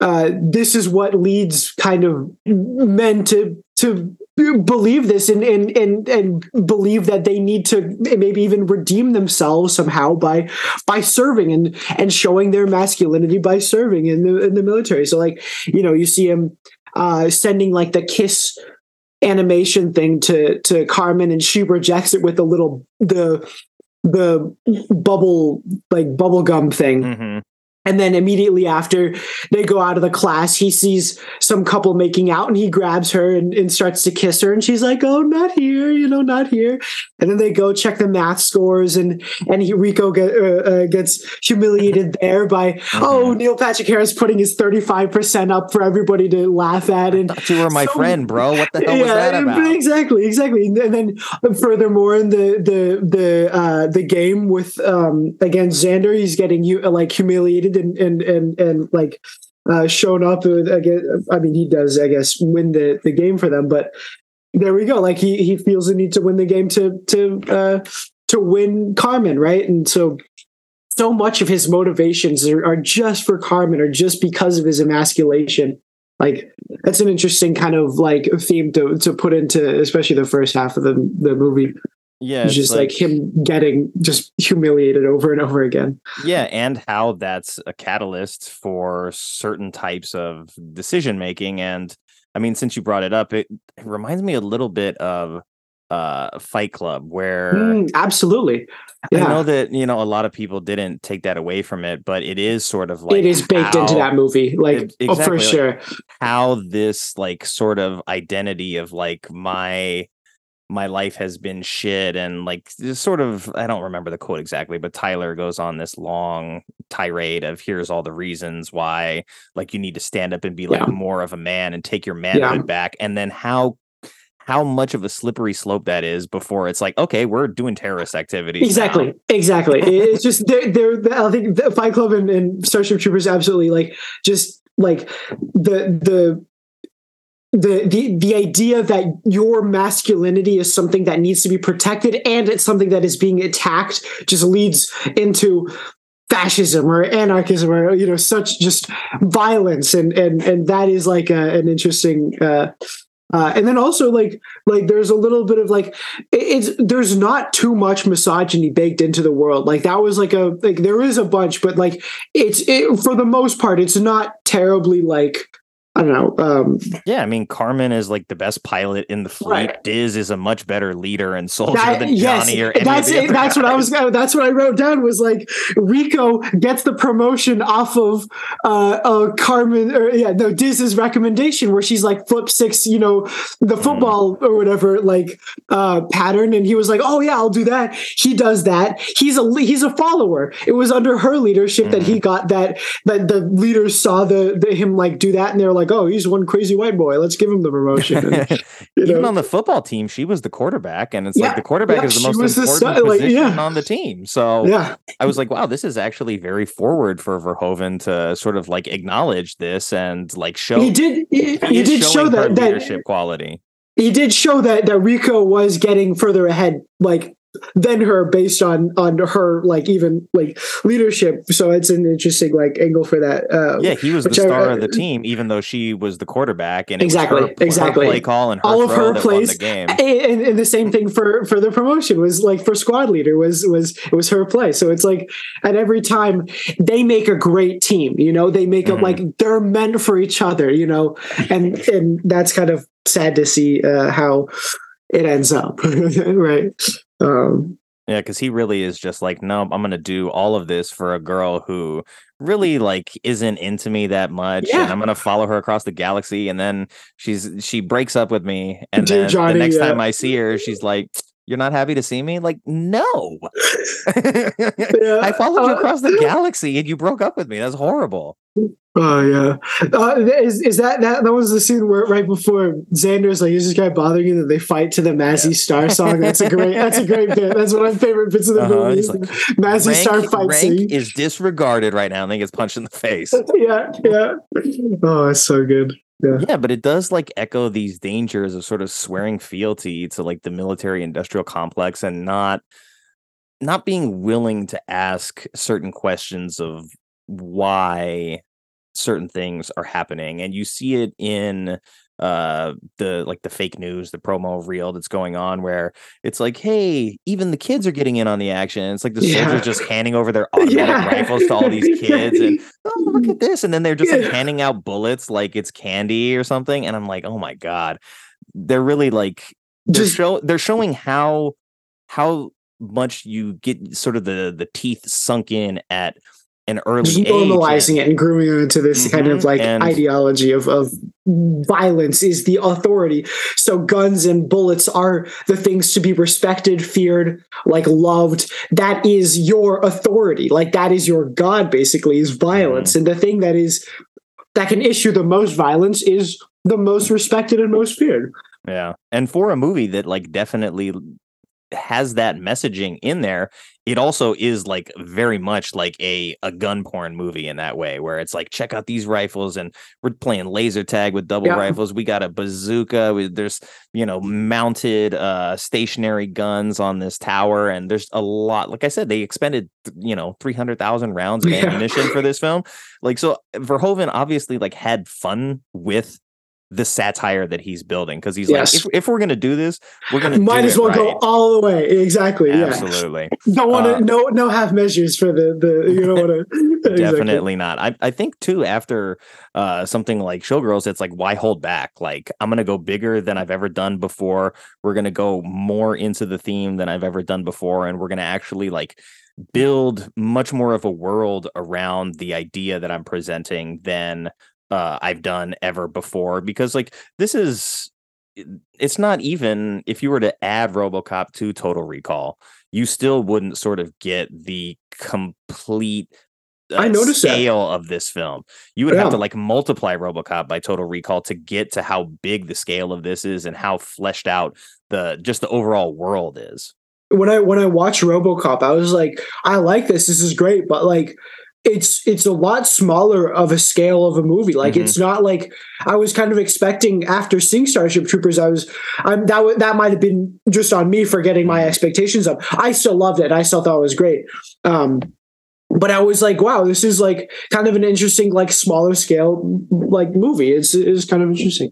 uh this is what leads kind of men to to believe this and and and and believe that they need to maybe even redeem themselves somehow by by serving and and showing their masculinity by serving in the in the military. So like, you know, you see him uh sending like the kiss animation thing to to Carmen and she rejects it with the little the the bubble like bubble gum thing Mhm. And then immediately after they go out of the class he sees some couple making out and he grabs her and, and starts to kiss her. And she's like oh not here you know not here. And then they go check the math scores and and he, rico get, uh, uh, gets humiliated there by oh neil patrick harris putting his 35% up for everybody to laugh at. And you were my so- friend bro. What the hell was that about? Exactly, exactly. And then furthermore, in the the the uh, the game with um, against Xander, he's getting you like humiliated and and and and like uh, shown up. Again, I mean, he does, I guess, win the the game for them. But there we go. Like he he feels the need to win the game to to uh, to win Carmen, right? And so so much of his motivations are, are just for Carmen or just because of his emasculation. Like that's an interesting kind of like theme to to put into especially the first half of the the movie. Yeah It's just like, him getting just humiliated over and over again. Yeah, and how that's a catalyst for certain types of decision making. And I mean, since you brought it up, it, it reminds me a little bit of uh Fight Club, where Mm, absolutely. I know that you know a lot of people didn't take that away from it, but it is sort of like it is baked into that movie. Like It- oh, for like, sure. how this like sort of identity of like my my life has been shit and like sort of I don't remember the quote exactly, but Tyler goes on this long tirade of here's all the reasons why like you need to stand up and be like Yeah. more of a man and take your manhood back and then how how much of a slippery slope that is before it's like okay we're doing terrorist activities now. Exactly, exactly. It's just they're, they're I think the Fight Club and, and Starship Troopers absolutely like just like the the the the the idea that your masculinity is something that needs to be protected and it's something that is being attacked just leads into fascism or anarchism or you know such just violence. And and and that is like a, an interesting uh uh, and then also like like there's a little bit of like it's there's not too much misogyny baked into the world. Like that was like a like there is a bunch but like it's it, for the most part it's not terribly like I don't know. Um, yeah, I mean, Carmen is like the best pilot in the fleet. Right. Diz is a much better leader and soldier that- than yes, Johnny or any that's of the it. other That's what I was. guys. That's what I wrote down was like Rico gets the promotion off of uh, uh Carmen or yeah no Diz's recommendation where she's like flip six you know the Mm. football or whatever like uh pattern and he was like oh yeah I'll do that. He does that. He's a he's a follower. It was under her leadership that Mm-hmm. he got that that the leaders saw the, the him like do that and they're like oh he's one crazy white boy. Let's give him the promotion. And, you Even know. on the football team, she was the quarterback, and it's Yeah, like the quarterback yeah, is the most the important like, position yeah. on the team. So Yeah. I was like, wow, this is actually very forward for Verhoeven to sort of like acknowledge this and like show. He did. He, he is did show that that leadership quality. he did show that that Rico was getting further ahead, like than her, based on on her like even like leadership. So it's an interesting like angle for that. Uh, Yeah, he was the which I- star of the team, even though she was the quarterback, and Exactly, her- her exactly. play call and her all of her plays, the game. and, and the same thing for for the promotion was like for squad leader was was it was her play. So it's like at every time they make a great team. You know, they make Mm-hmm. it like they're meant for each other. You know, and and that's kind of sad to see uh, how it ends up, right? Um, Yeah, because he really is just like, no, I'm gonna do all of this for a girl who really like isn't into me that much, and I'm gonna follow her across the galaxy, and then she's she breaks up with me, and Dear then Johnny, the next yeah. time I see her, she's like, "You're not happy to see me?" Like, no, I followed you across the galaxy, and you broke up with me. That's horrible. Oh yeah, uh, is is that that that was the scene where right before Xander's like, "Is this guy bothering you?" That they fight to the Mazzy Star song. That's a great. That's a great bit. That's one of my favorite bits of the Uh-huh, movie. like, Mazzy Star fight rank scene. is disregarded right now, and then gets punched in the face. yeah, yeah. Oh, it's so good. Yeah. Yeah, but it does like echo these dangers of sort of swearing fealty to like the military industrial complex and not not being willing to ask certain questions of why certain things are happening and you see it in uh the like the fake news the promo reel that's going on where it's like hey even the kids are getting in on the action it's like the Yeah. soldiers just handing over their automatic Yeah. rifles to all these kids and oh look at this and then they're just like handing out bullets like it's candy or something and i'm like oh my god they're really like they're Just- show they're showing how how much you get sort of the the teeth sunk in at an early Just normalizing and- it and grooming it into this kind of Mhm, like and- ideology of, of violence is the authority. So guns and bullets are the things to be respected, feared, like loved. That is your authority. Like that is your God, basically, is violence. Mm-hmm. And the thing that is that can issue the most violence is the most respected and most feared. Yeah. And for a movie that like definitely has that messaging in there, it also is like very much like a a gun porn movie in that way where it's like check out these rifles and we're playing laser tag with double Yeah. rifles. We got a bazooka, we, there's you know mounted uh stationary guns on this tower and there's a lot like I said they expended you know 300,000 rounds of Yeah. ammunition for this film. Like so Verhoeven obviously like had fun with the satire that he's building because he's Yes. like if, if we're gonna do this we're gonna Might as well right. go all the way. Exactly. Yeah. absolutely Don't want to Uh, no no half measures for the the you don't want to definitely not I, I think too after uh something like showgirls it's like why hold back like i'm gonna go bigger than i've ever done before we're gonna go more into the theme than i've ever done before and we're gonna actually like build much more of a world around the idea that i'm presenting than uh i've done ever before because like this is it's not even if you were to add RoboCop to Total Recall, you still wouldn't sort of get the complete uh, I noticed that. scale of this film. You would have to like multiply RoboCop by Total Recall to get to how big the scale of this is and how fleshed out the just the overall world is. when I when I watched RoboCop, I was like, I like this. This is great, but like it's it's a lot smaller of a scale of a movie. Like Mhm. it's not like I was kind of expecting after seeing Starship Troopers. I was I'm that wa- that might have been just on me for getting my expectations up. I still loved it. I still thought it was great. Um but I was like, wow, this is like kind of an interesting, like smaller scale like movie. It's it's kind of interesting.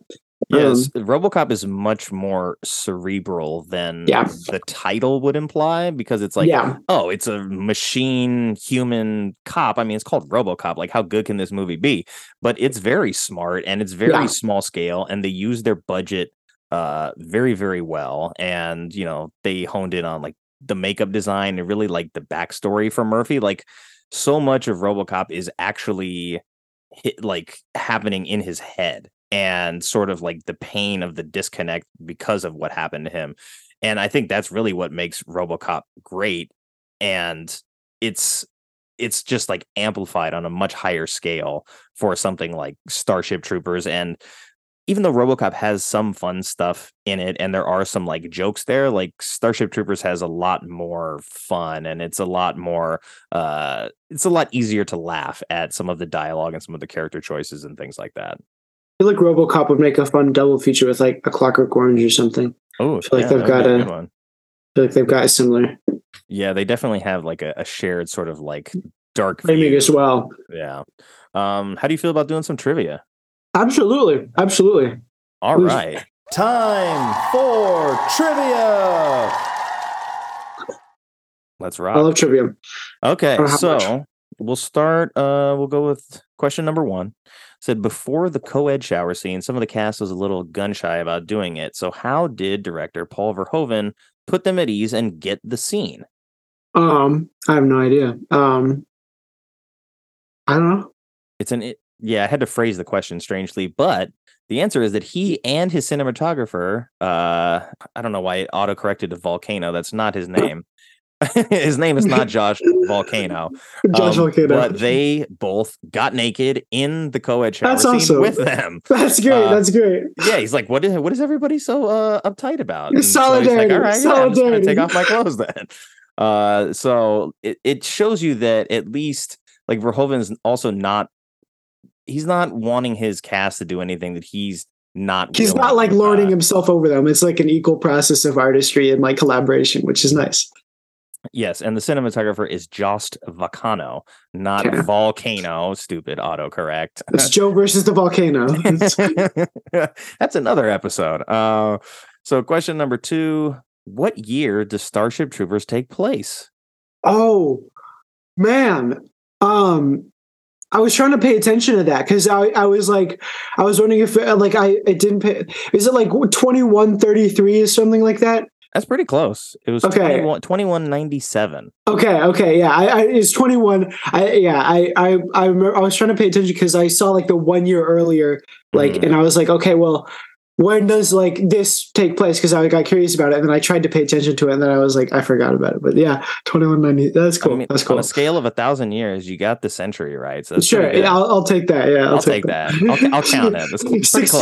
Yes, Um, RoboCop is much more cerebral than Yeah. the title would imply because it's like, Yeah. oh, it's a machine human cop. I mean, it's called RoboCop. Like, how good can this movie be? But it's very smart and it's very Yeah. small scale, and they use their budget uh very very well. And you know, they honed in on like the makeup design and really like the backstory for Murphy. Like, so much of RoboCop is actually hit, like happening in his head and sort of like the pain of the disconnect because of what happened to him. And I think that's really what makes RoboCop great and it's it's just like amplified on a much higher scale for something like Starship Troopers and even though RoboCop has some fun stuff in it and there are some like jokes there like Starship Troopers has a lot more fun and it's a lot more uh it's a lot easier to laugh at some of the dialogue and some of the character choices and things like that. I feel like RoboCop would make a fun double feature with like a Clockwork Orange or something. Oh, I feel like they've got a, I feel like they've got a similar Yeah, they definitely have like a, a shared sort of like dark framing as well. Yeah. Um, how do you feel about doing some trivia? Absolutely, absolutely. All right. Time for trivia. Let's rock. I love trivia. Okay, I much. so we'll start. Uh, we'll go with question number one. Said before the co-ed shower scene, some of the cast was a little gun shy about doing it. So how did director Paul Verhoeven put them at ease and get the scene? Um, I have no idea. Um, I don't know. It's an it, yeah. I had to phrase the question strangely, but the answer is that he and his cinematographer. Uh, I don't know why it auto corrected to Volcano. That's not his name. his name is not Josh Volcano. Josh Um, Volcano. But they both got naked in the co-ed shower That's scene awesome. with them. That's great. Uh, That's great. Yeah, he's like, what is what is everybody so uh, uptight about? And so Solidarity, like, All right, yeah, I'm gonna take off my clothes then. Uh, so it, it shows you that at least like Verhoeven's also not he's not wanting his cast to do anything that he's not He's not like lording himself over them. It's like an equal process of artistry and like collaboration, which is nice. Yes, and the cinematographer is Jost Vacano, not. Volcano. Stupid autocorrect. It's Joe versus the volcano. That's another episode. Uh, so, question number two What year does Starship Troopers take place? oh man. Um I was trying to pay attention to that because I, I was like I was wondering if uh, like I it didn't pay is it like 2133 or something like that? That's pretty close. It was Okay. 2197. Okay, okay, yeah. I, I it's 21. I yeah, I I I, remember, I was trying to pay attention because I saw like the one year earlier, like, Mhm. and I was like, okay, well, when does like this take place? Because I got curious about it, and then I tried to pay attention to it, and then I was like, I forgot about it. But yeah, 2190. That's cool. I mean, that's cool. On a scale of a thousand years, you got the century right. So Sure, I'll, I'll take that. Yeah, I'll, I'll take that. I'll- I'll count it. That's Six-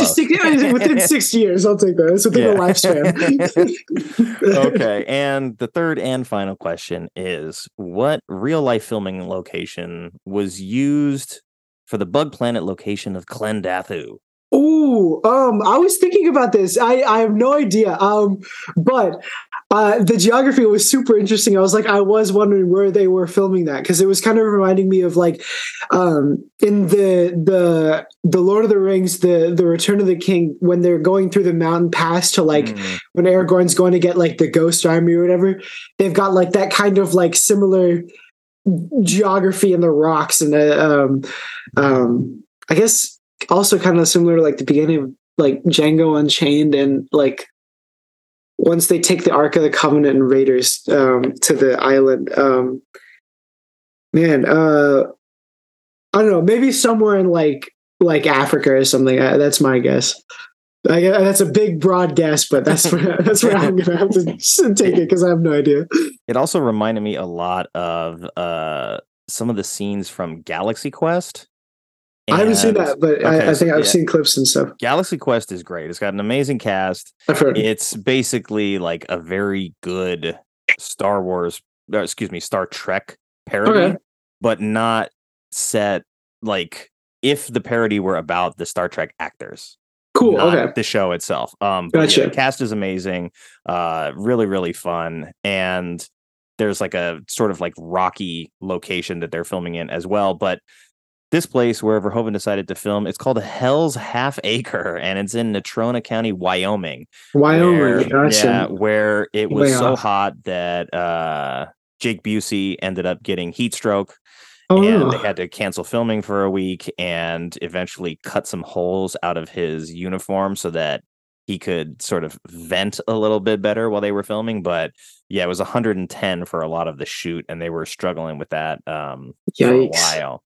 within six years, I'll take that. It's within Yeah. the lifespan. okay. And the third and final question is what real life filming location was used for the Bug Planet location of Klendathu? Ooh, um, I was thinking about this. I, I have no idea. Um, but uh, the geography was super interesting. I was like, I was wondering where they were filming that because it was kind of reminding me of like, um, in the the the Lord of the Rings, the the Return of the King, when they're going through the mountain pass to like Mm, when Aragorn's going to get like the Ghost Army or whatever. They've got like that kind of like similar geography in the rocks and the um, um, I guess also kind of similar to like the beginning of like Django Unchained and like once they take the Ark of the Covenant and Raiders um, to the island. Um, man, uh, I don't know, maybe somewhere in like like Africa or something. Uh, that's my guess. I, gue- that's a big broad guess, but that's where that's where I'm gonna have to take it because I have no idea. It also reminded me a lot of uh, some of the scenes from Galaxy Quest. I haven't seen that, but Okay, I, I think I've yeah. seen clips and stuff. Galaxy Quest is great. It's got an amazing cast. I've heard. It's basically like a very good Star Wars, excuse me, Star Trek parody, Okay. but not set like if the parody were about the Star Trek actors. Cool. not Okay. the show itself. Um, but yeah, Gotcha. the cast is amazing. Uh, really, really fun, and there's like a sort of like rocky location that they're filming in as well. But this place where Verhoeven decided to film, it's called Hell's Half Acre, and it's in Natrona County, Wyoming. Wyoming, where, gotcha. yeah, where it was Way so off. hot that uh, Jake Busey ended up getting heat stroke Oh, and they had to cancel filming for a week and eventually cut some holes out of his uniform so that he could sort of vent a little bit better while they were filming but yeah it was 110 for a lot of the shoot and they were struggling with that um for a while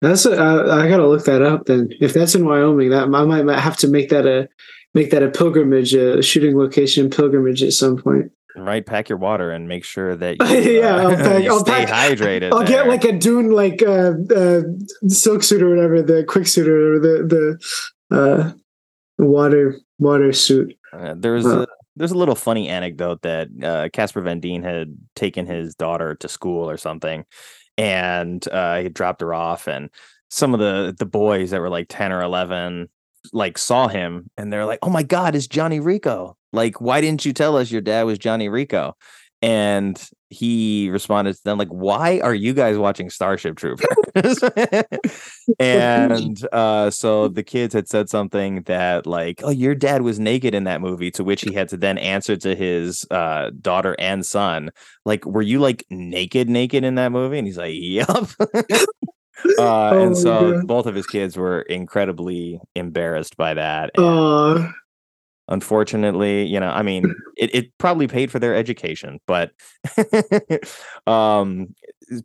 That's a, I, I gotta look that up then. If that's in Wyoming, that I might, might have to make that a make that a pilgrimage, a shooting location pilgrimage at some point. right pack your water and make sure that you, yeah, uh, I'll, pack, I'll stay pack- hydrated I'll get like a dune like uh, uh, silk suit or whatever, the quick suit or the the uh, water water suit. Uh, there's Huh. a there's a little funny anecdote that uh, Casper Van Dien had taken his daughter to school or something, and uh, he dropped her off, and some of the the boys that were like ten or eleven like saw him, and they're like, "Oh my God, it's Johnny Rico! Like, why didn't you tell us your dad was Johnny Rico?" And he responded to them like, "Why are you guys watching Starship Troopers?" and uh, so the kids had said something that like, "Oh, your dad was naked in that movie," to which he had to then answer to his uh, daughter and son, like, "Were you like naked, naked in that movie?" And he's like, "Yup." uh, Oh and so God. both of his kids were incredibly embarrassed by that. and Uh, unfortunately you know i mean it, it probably paid for their education but um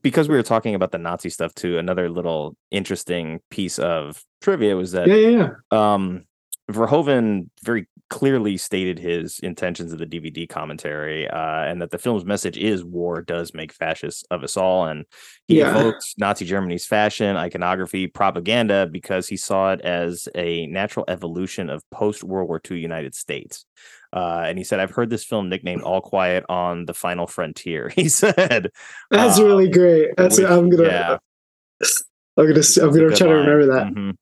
because we were talking about the nazi stuff too another little interesting piece of trivia was that yeah, yeah, yeah. um verhoeven very clearly stated his intentions of the dvd commentary uh and that the film's message is war does make fascists of us all and he Yeah. evoked nazi germany's fashion iconography propaganda because he saw it as a natural evolution of post world war ii united states uh, and he said, "I've heard this film nicknamed All Quiet on the Final Frontier." He said, That's uh, really great. That's which- I'm gonna yeah. I'm gonna I'm gonna try to remember that. Mhm.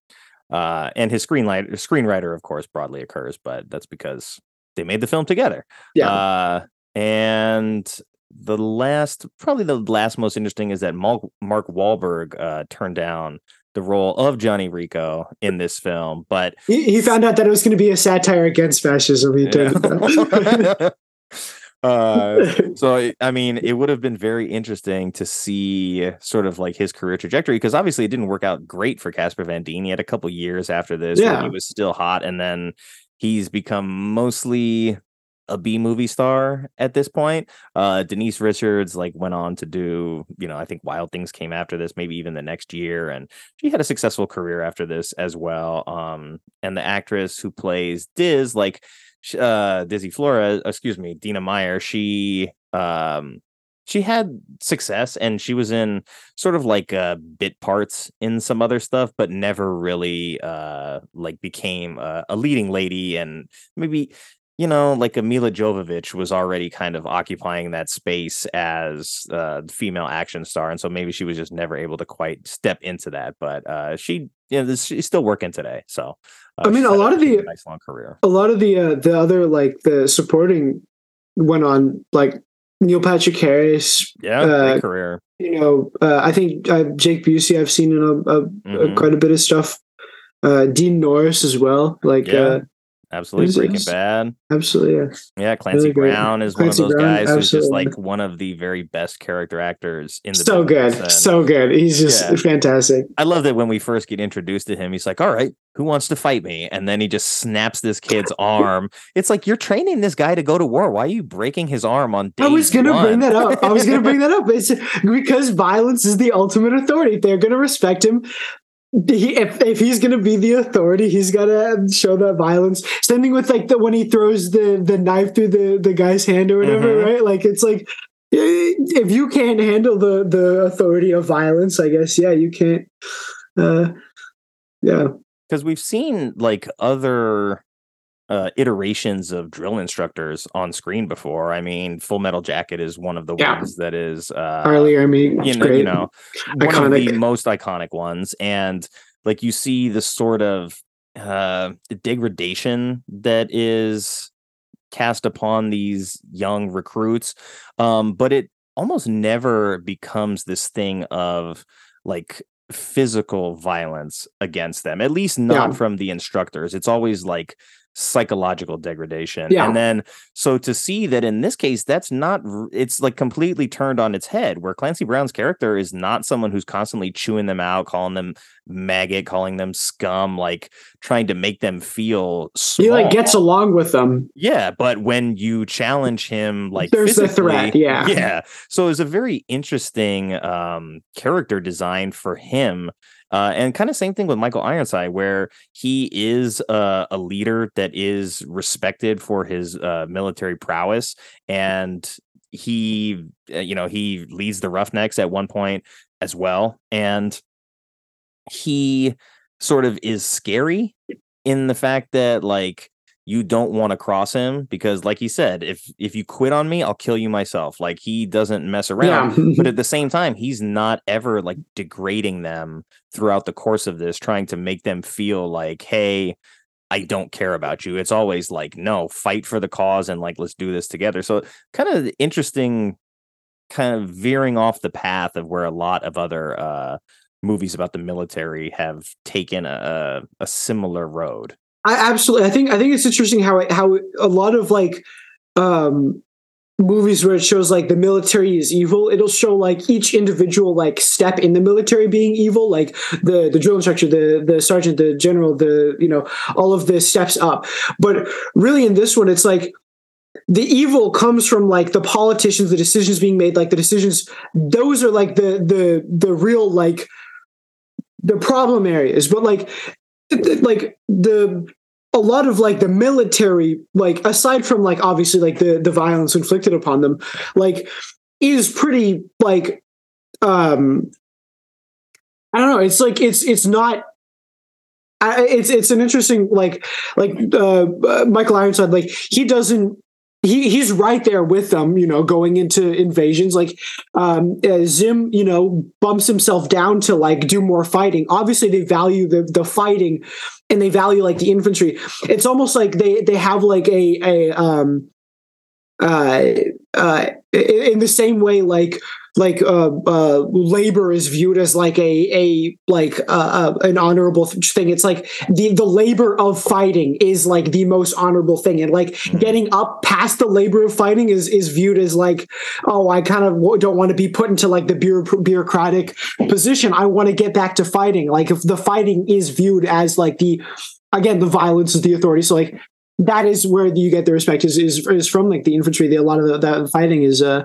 Uh, and his screenwriter, screenwriter, of course, broadly occurs, but that's because they made the film together. Yeah. Uh, and the last, probably the last most interesting is that Mark, Mark Wahlberg uh, turned down the role of Johnny Rico in this film, but He, he found out that it was going to be a satire against fascism. He down. uh, so I- mean, it would have been very interesting to see sort of like his career trajectory because obviously it didn't work out great for Casper Van Dien. He had a couple years after this where he was still hot, and then he's become mostly a B movie star at this point. Uh, Denise Richards like went on to do, you know, I think Wild Things came after this, maybe even the next year, and she had a successful career after this as well. Um, and the actress who plays Diz, like uh Dizzy Flora, excuse me, Dina Meyer, she um she had success and she was in sort of like uh bit parts in some other stuff but never really uh like became a, a leading lady and maybe you know like a Milla Jovovich was already kind of occupying that space as uh female action star and so maybe she was just never able to quite step into that but uh she you know she's still working today so I mean, a lot of the- a nice long career a lot of the uh, the other like the supporting went on like Neil Patrick Harris. yeah uh, great career You know, uh, I think uh, Jake Busey. I've seen in a, a, a Mhm. quite a bit of stuff. Uh, Dean Norris as well. Like, Yeah. Absolutely breaking bad absolutely, yeah. Yeah, Clancy great. Brown is Clancy one of those Brown, guys who's just like one of the very best character actors in the So good, and so good. He's just Yeah. fantastic. I love that when we first get introduced to him, he's like, "All right, who wants to fight me?" And then he just snaps this kid's arm. It's like you're training this guy to go to war. Why are you breaking his arm on day I was gonna one? bring that up. I was gonna bring that up. It's because violence is the ultimate authority. They're gonna respect him. He, if if he's gonna be the authority, he's gotta show that violence. Same thing with like the when he throws the the knife through the the guy's hand or whatever, Mhm. right? Like it's like eh, if you can't handle the the authority of violence, I guess yeah, you can't. Uh, yeah, because we've seen like other uh, iterations of drill instructors on screen before. I mean, Full Metal Jacket is one of the Yeah. ones that is uh, R. Lee Ermey, you know, you know, one of the most iconic ones, and like you see the sort of uh, degradation that is cast upon these young recruits, um, but it almost never becomes this thing of like physical violence against them, at least not Yeah. from the instructors. It's always like psychological degradation. Yeah. And then so to see that in this case, that's not it's like completely turned on its head, where Clancy Brown's character is not someone who's constantly chewing them out, calling them maggot, calling them scum, like trying to make them feel small. He like gets along with them. Yeah, but when you challenge him, like There's a threat, yeah. yeah. So it's a very interesting um, character design for him, uh, and kind of same thing with Michael Ironside, where he is uh, a leader that is respected for his uh, military prowess, and he, uh, you know, he leads the Roughnecks at one point as well, and he sort of is scary in the fact that like you don't want to cross him because like he said if if you quit on me i'll kill you myself. Like he doesn't mess around. Yeah. but at the same time he's not ever like degrading them throughout the course of this trying to make them feel like hey i don't care about you. It's always like no fight for the cause and like let's do this together. So kind of interesting kind of veering off the path of where a lot of other uh movies about the military have taken a a similar road I absolutely. I think. I think it's interesting how how a lot of like um movies where it shows like the military is evil it'll show like each individual like step in the military being evil like the the drill instructor the the sergeant the general the you know all of the steps up but really in this one it's like the evil comes from like the politicians the decisions being made like the decisions those are like the the the real like the problem areas but like like the a lot of like the military like aside from like obviously like the the violence inflicted upon them like is pretty like um i don't know it's like it's it's not I, it's it's an interesting like like uh, uh michael ironside like he doesn't he he's right there with them, you know, going into invasions. Like um, uh, Zim, you know, bumps himself down to like do more fighting. Obviously, they value the the fighting, and they value like the infantry. It's almost like they they have like a a um uh uh in the same way like like uh, uh labor is viewed as like a a like uh, uh, an honorable thing. It's like the the labor of fighting is like the most honorable thing. And like getting up past the labor of fighting is is viewed as like oh i kind of w- don't want to be put into like the bureau- bureaucratic position. I want to get back to fighting. Like if the fighting is viewed as like the again the violence is the authority. So like that is where you get the respect is is, is from like the infantry the, a lot of the, that fighting is uh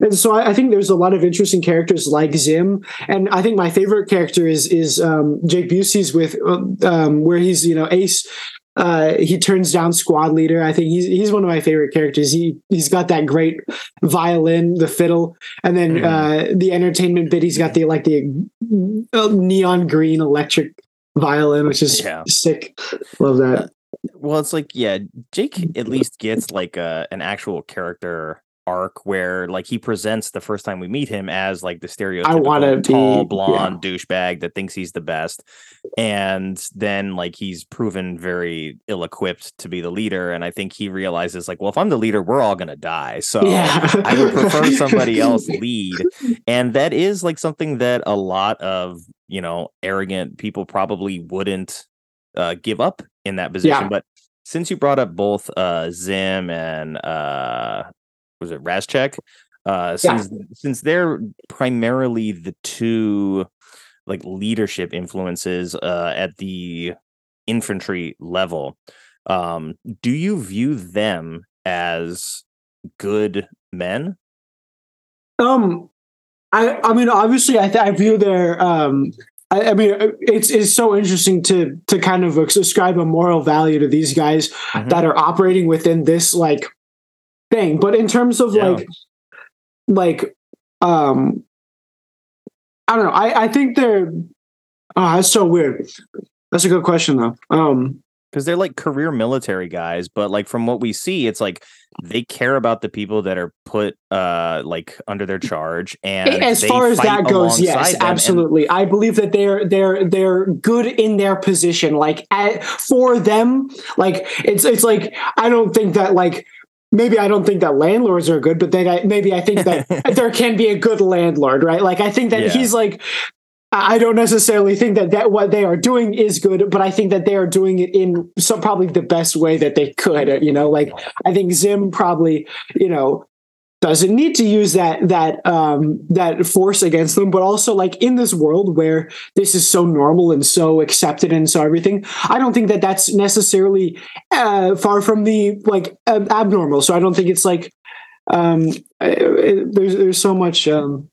and so I, I think there's a lot of interesting characters like Zim, and I think my favorite character is is um, Jake Busey's with um, where he's you know Ace. Uh, he turns down squad leader. I think he's he's one of my favorite characters. He he's got that great violin, the fiddle, and then uh, the entertainment bit. He's got the like the uh, neon green electric violin, which is Yeah. sick. Love that. Well it's like yeah jake at least gets like a an actual character arc where like he presents the first time we meet him as like the stereotypical wanna be- tall blonde douchebag that thinks he's the best and then like he's proven very ill-equipped to be the leader and i think he realizes like well if i'm the leader we're all gonna die so Yeah. i would prefer somebody else lead and that is like something that a lot of you know arrogant people probably wouldn't uh, give up in that position Yeah. but since you brought up both uh zim and uh was it Rasczak? Uh since since they're primarily the two like leadership influences uh at the infantry level um do you view them as good men Um, I I mean, obviously, I th- I view their um. I, I mean, it's it's so interesting to to kind of ascribe a moral value to these guys Mhm. that are operating within this like thing. But in terms of Yeah. like like um, I don't know. I I think they're. Oh, that's so weird. That's a good question though. Um, because they're like career military guys but like from what we see it's like they care about the people that are put uh like under their charge and as far as that goes yes them, and- absolutely i believe that they're they're they're good in their position like at, for them like it's it's like i don't think that like maybe i don't think that landlords are good but then I, maybe i think that there can be a good landlord right like i think that Yeah. he's like I don't necessarily think that that what they are doing is good, but I think that they are doing it in so probably the best way that they could. You know, like I think Zim probably, you know, doesn't need to use that that um that force against them but also like in this world where this is so normal and so accepted and so everything i don't think that that's necessarily uh far from the like abnormal so i don't think it's like um it, there's there's so much um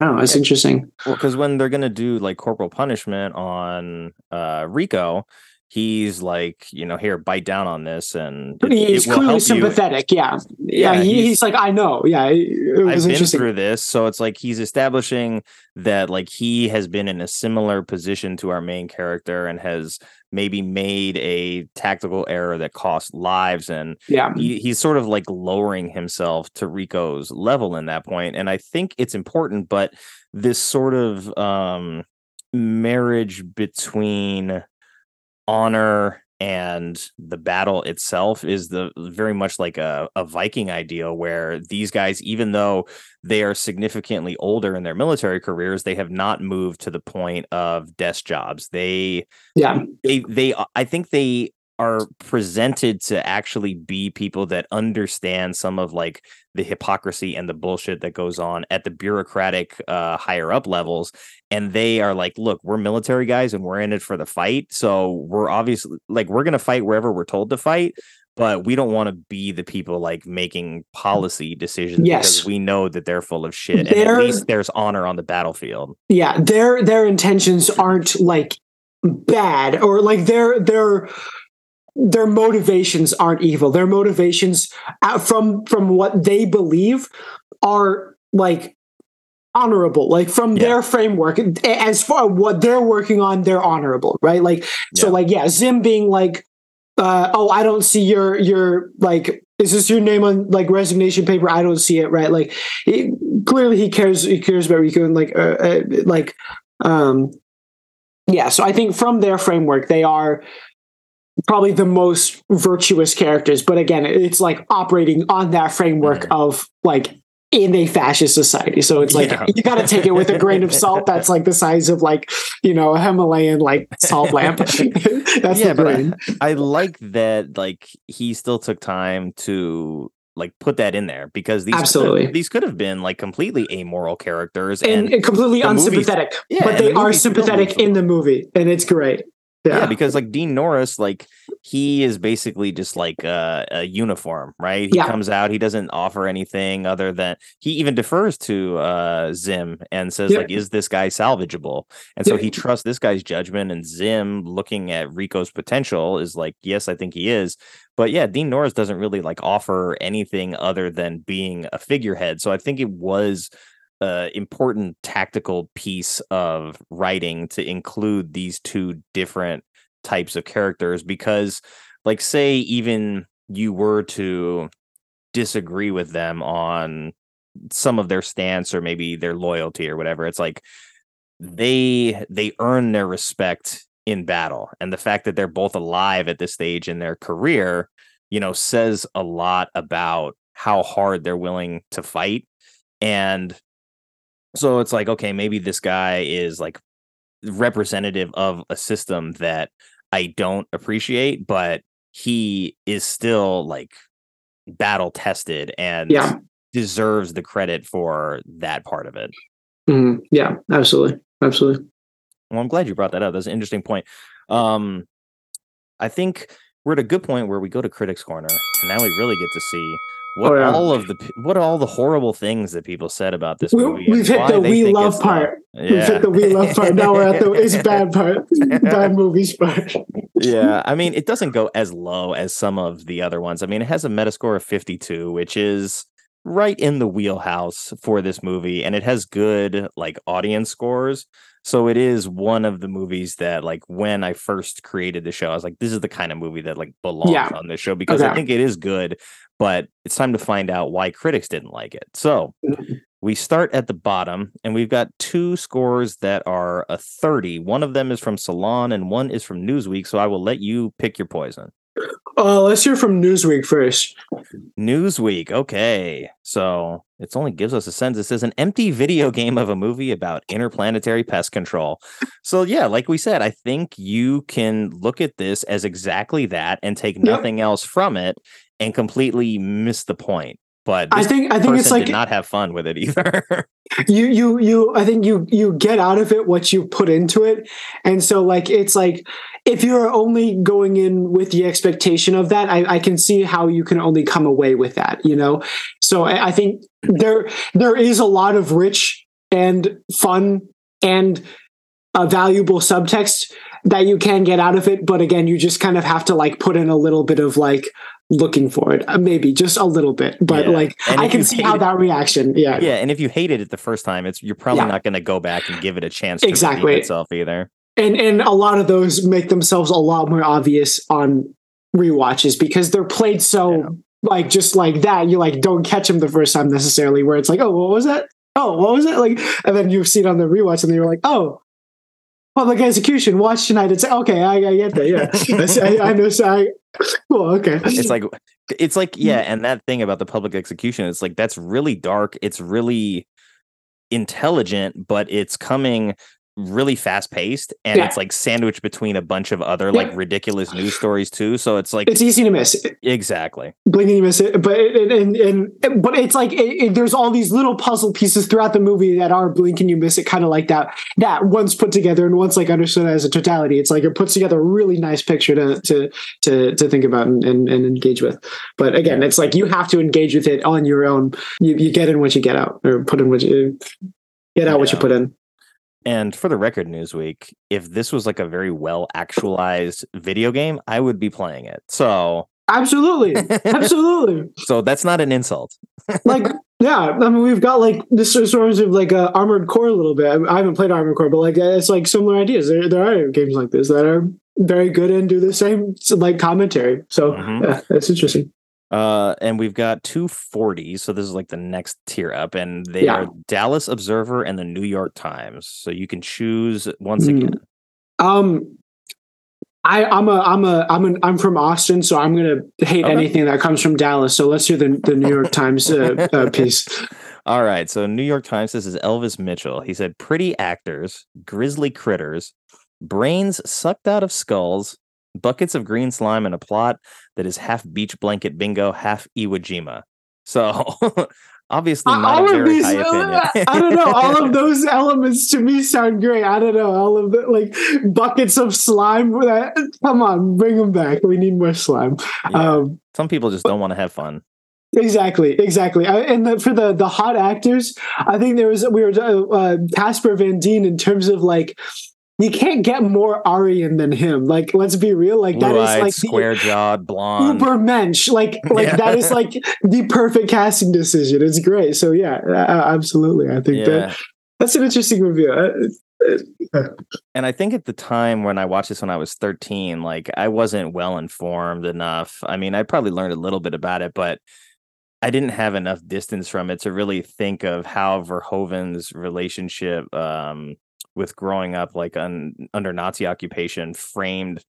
Know. It's interesting. Well, because when they're gonna do like corporal punishment on uh Rico, he's like, you know, here, bite down on this, and it, he's it clearly help you. sympathetic. Yeah. Yeah. Yeah, he, he's- he's, like, I know. Yeah. I've been through this, so it's like he's establishing that like he has been in a similar position to our main character and has maybe made a tactical error that cost lives, and Yeah. he, he's sort of like lowering himself to Rico's level in that point, and I think it's important. But this sort of um, marriage between honor and the battle itself is the very much like a, a Viking ideal where these guys, even though they are significantly older in their military careers, they have not moved to the point of desk jobs. They Yeah. they they I think they are presented to actually be people that understand some of like the hypocrisy and the bullshit that goes on at the bureaucratic uh higher up levels and they are like look we're military guys and we're in it for the fight so we're obviously like we're going to fight wherever we're told to fight but we don't want to be the people like making policy decisions Yes. because we know that they're full of shit and at least there's honor on the battlefield yeah their their intentions aren't like bad or like their their their motivations aren't evil. Their motivations uh, from from what they believe are like honorable like from their framework as far what they're working on they're honorable right? Like so like yeah zim being like uh oh i don't see your your like is this your name on like resignation paper? I don't see it right? Like it, clearly he cares he cares about rico and like uh, uh, like um yeah so i think from their framework they are probably the most virtuous characters but again it's like operating on that framework of like in a fascist society. So it's like Yeah. you got to take it with a grain of salt that's like the size of like you know a himalayan like salt lamp. That's yeah, the grain I, I like that like he still took time to like put that in there because these could have- Absolutely. these could have been like completely amoral characters and, and completely movie's- unsympathetic yeah, but they the are movie's filled with sympathetic in the movie and it's great yeah. yeah, because like Dean Norris, like he is basically just like a, a uniform, right? He Yeah. comes out, he doesn't offer anything other than he even defers to uh Zim and says Yep. like, "Is this guy salvageable?" And so he trusts this guy's judgment, and Zim, looking at Rico's potential, is like, "Yes, I think he is." But yeah, Dean Norris doesn't really like offer anything other than being a figurehead. So I think it was important tactical piece of writing to include these two different types of characters because like say even you were to disagree with them on some of their stance or maybe their loyalty or whatever it's like they they earn their respect in battle and the fact that they're both alive at this stage in their career you know says a lot about how hard they're willing to fight and so it's like okay maybe this guy is like representative of a system that I don't appreciate, but he is still like battle tested and Yeah. deserves the credit for that part of it. Mhm. yeah absolutely absolutely Well, I'm glad you brought that up. That's an interesting point. Um, I think we're at a good point where we go to Critics Corner, and now we really get to see what Oh, yeah. all of the what all the horrible things that people said about this movie. we've hit the we love part. not. We've hit the we love part. Now we're at the it's bad part. bad movies part. yeah, I mean, it doesn't go as low as some of the other ones. I mean, it has a Metascore of 52, which is right in the wheelhouse for this movie, and it has good like audience scores. So it is one of the movies that, like, when I first created the show, I was like, this is the kind of movie that like belongs Yeah. on this show because I think it is good, but it's time to find out why critics didn't like it. So mm-hmm. we start at the bottom and we've got two scores that are a 30 one of them is from salon and one is from newsweek so i will let you pick your poison Uh, let's hear from Newsweek first. Newsweek. Okay. So it only gives us a sense. It says an empty video game of a movie about interplanetary pest control. So, yeah, like we said, I think you can look at this as exactly that and take nothing else from it and completely miss the point. But I think I think it's like not have fun with it either. you you you I think you you get out of it what you put into it. And so like it's like if you're only going in with the expectation of that, I, I can see how you can only come away with that, you know? So I, I think there there is a lot of rich and fun and a valuable subtext that you can get out of it. But again, you just kind of have to like put in a little bit of like looking for it, uh, maybe just a little bit. But Yeah. like And I can see how it- that reaction, yeah, yeah, and if you hated it the first time, it's you're probably Yeah. not going to go back and give it a chance to Exactly. itself either. and and a lot of those make themselves a lot more obvious on rewatches because they're played so like just like that. You like don't catch them the first time necessarily. Where it's like, oh, what was that? Oh, what was it? Like, and then you've seen on the rewatch, and you're like, oh. Public execution. Watch tonight. It's okay. I, I get that. Yeah, I, I, I know. So I, cool. Okay. it's like it's like mm. yeah and that thing about the public execution it's like that's really dark it's really intelligent but it's coming really fast paced and Yeah. it's like sandwiched between a bunch of other Yeah. like ridiculous news stories too so it's like it's easy to miss. exactly blink and you miss it. But it, and, and, and but it's like it, there's all these little puzzle pieces throughout the movie that are blink and you miss it, kind of like that. That once put together and once like understood as a totality, it's like it puts together a really nice picture to to to to think about and, and, and engage with. But again, it's like you have to engage with it on your own. You you get in what you get out, or put in what you get out what you put in. And for the record newsweek if this was like a very well actualized video game i would be playing it. So Absolutely, absolutely. so that's not an insult. Like yeah i mean we've got like this sort of like uh, armored core a little bit. I, haven't played armored core but like it's like similar ideas. There, there are games like this that are very good and do the same like commentary. So Mhm. yeah that's interesting Uh, and we've got 240. so this is like the next tier up, and they Yeah. are Dallas Observer and the New York Times. So you can choose once Mm. again. um I, I'm a I'm a I'm an I'm from Austin, so I'm gonna hate Okay. anything that comes from Dallas. So let's hear the, the New York Times uh, uh, piece. All right, so New York Times. This is Elvis Mitchell. He said, "Pretty actors, grisly critters, brains sucked out of skulls, buckets of green slime, and a plot that is half beach blanket bingo, half Iwo Jima." So obviously not all a very these, high opinion. I don't know. All of those elements to me sound great. I don't know. All of the like buckets of slime. That, come on, bring them back. We need more slime. Yeah. Um, Some people just don't want to have fun. exactly, exactly. I, and the, for the the hot actors, I think there was we were uh, uh, Casper Van Dien in terms of like. You can't get more Aryan than him. Like, let's be real. Like that is like square jawed, blonde. uber mensch like like Yeah. that is like the perfect casting decision it's great so yeah absolutely i think Yeah. that that's an interesting review Uh, uh, And I think at the time when I watched this when I was 13, like I wasn't well informed enough. I mean, I probably learned a little bit about it, but I didn't have enough distance from it to really think of how Verhoeven's relationship um, with growing up like un, under Nazi occupation framed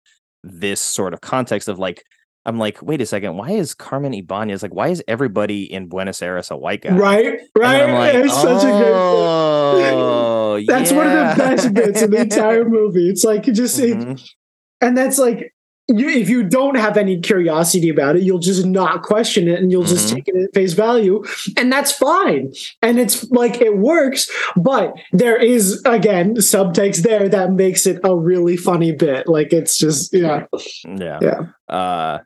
this sort of context of like I'm like, wait a second, why is Carmen Ibanez like why is everybody in Buenos Aires a white guy? right And right I'm like, it's such a good oh, that's one of the best bits in the entire movie it's like you just it- Mhm. and that's like you, if you don't have any curiosity about it, you'll just not question it and you'll just Mhm. take it at face value. And that's fine. And it's like it works, but there is again subtext there that makes it a really funny bit. Like it's just yeah. Yeah. Yeah. Uh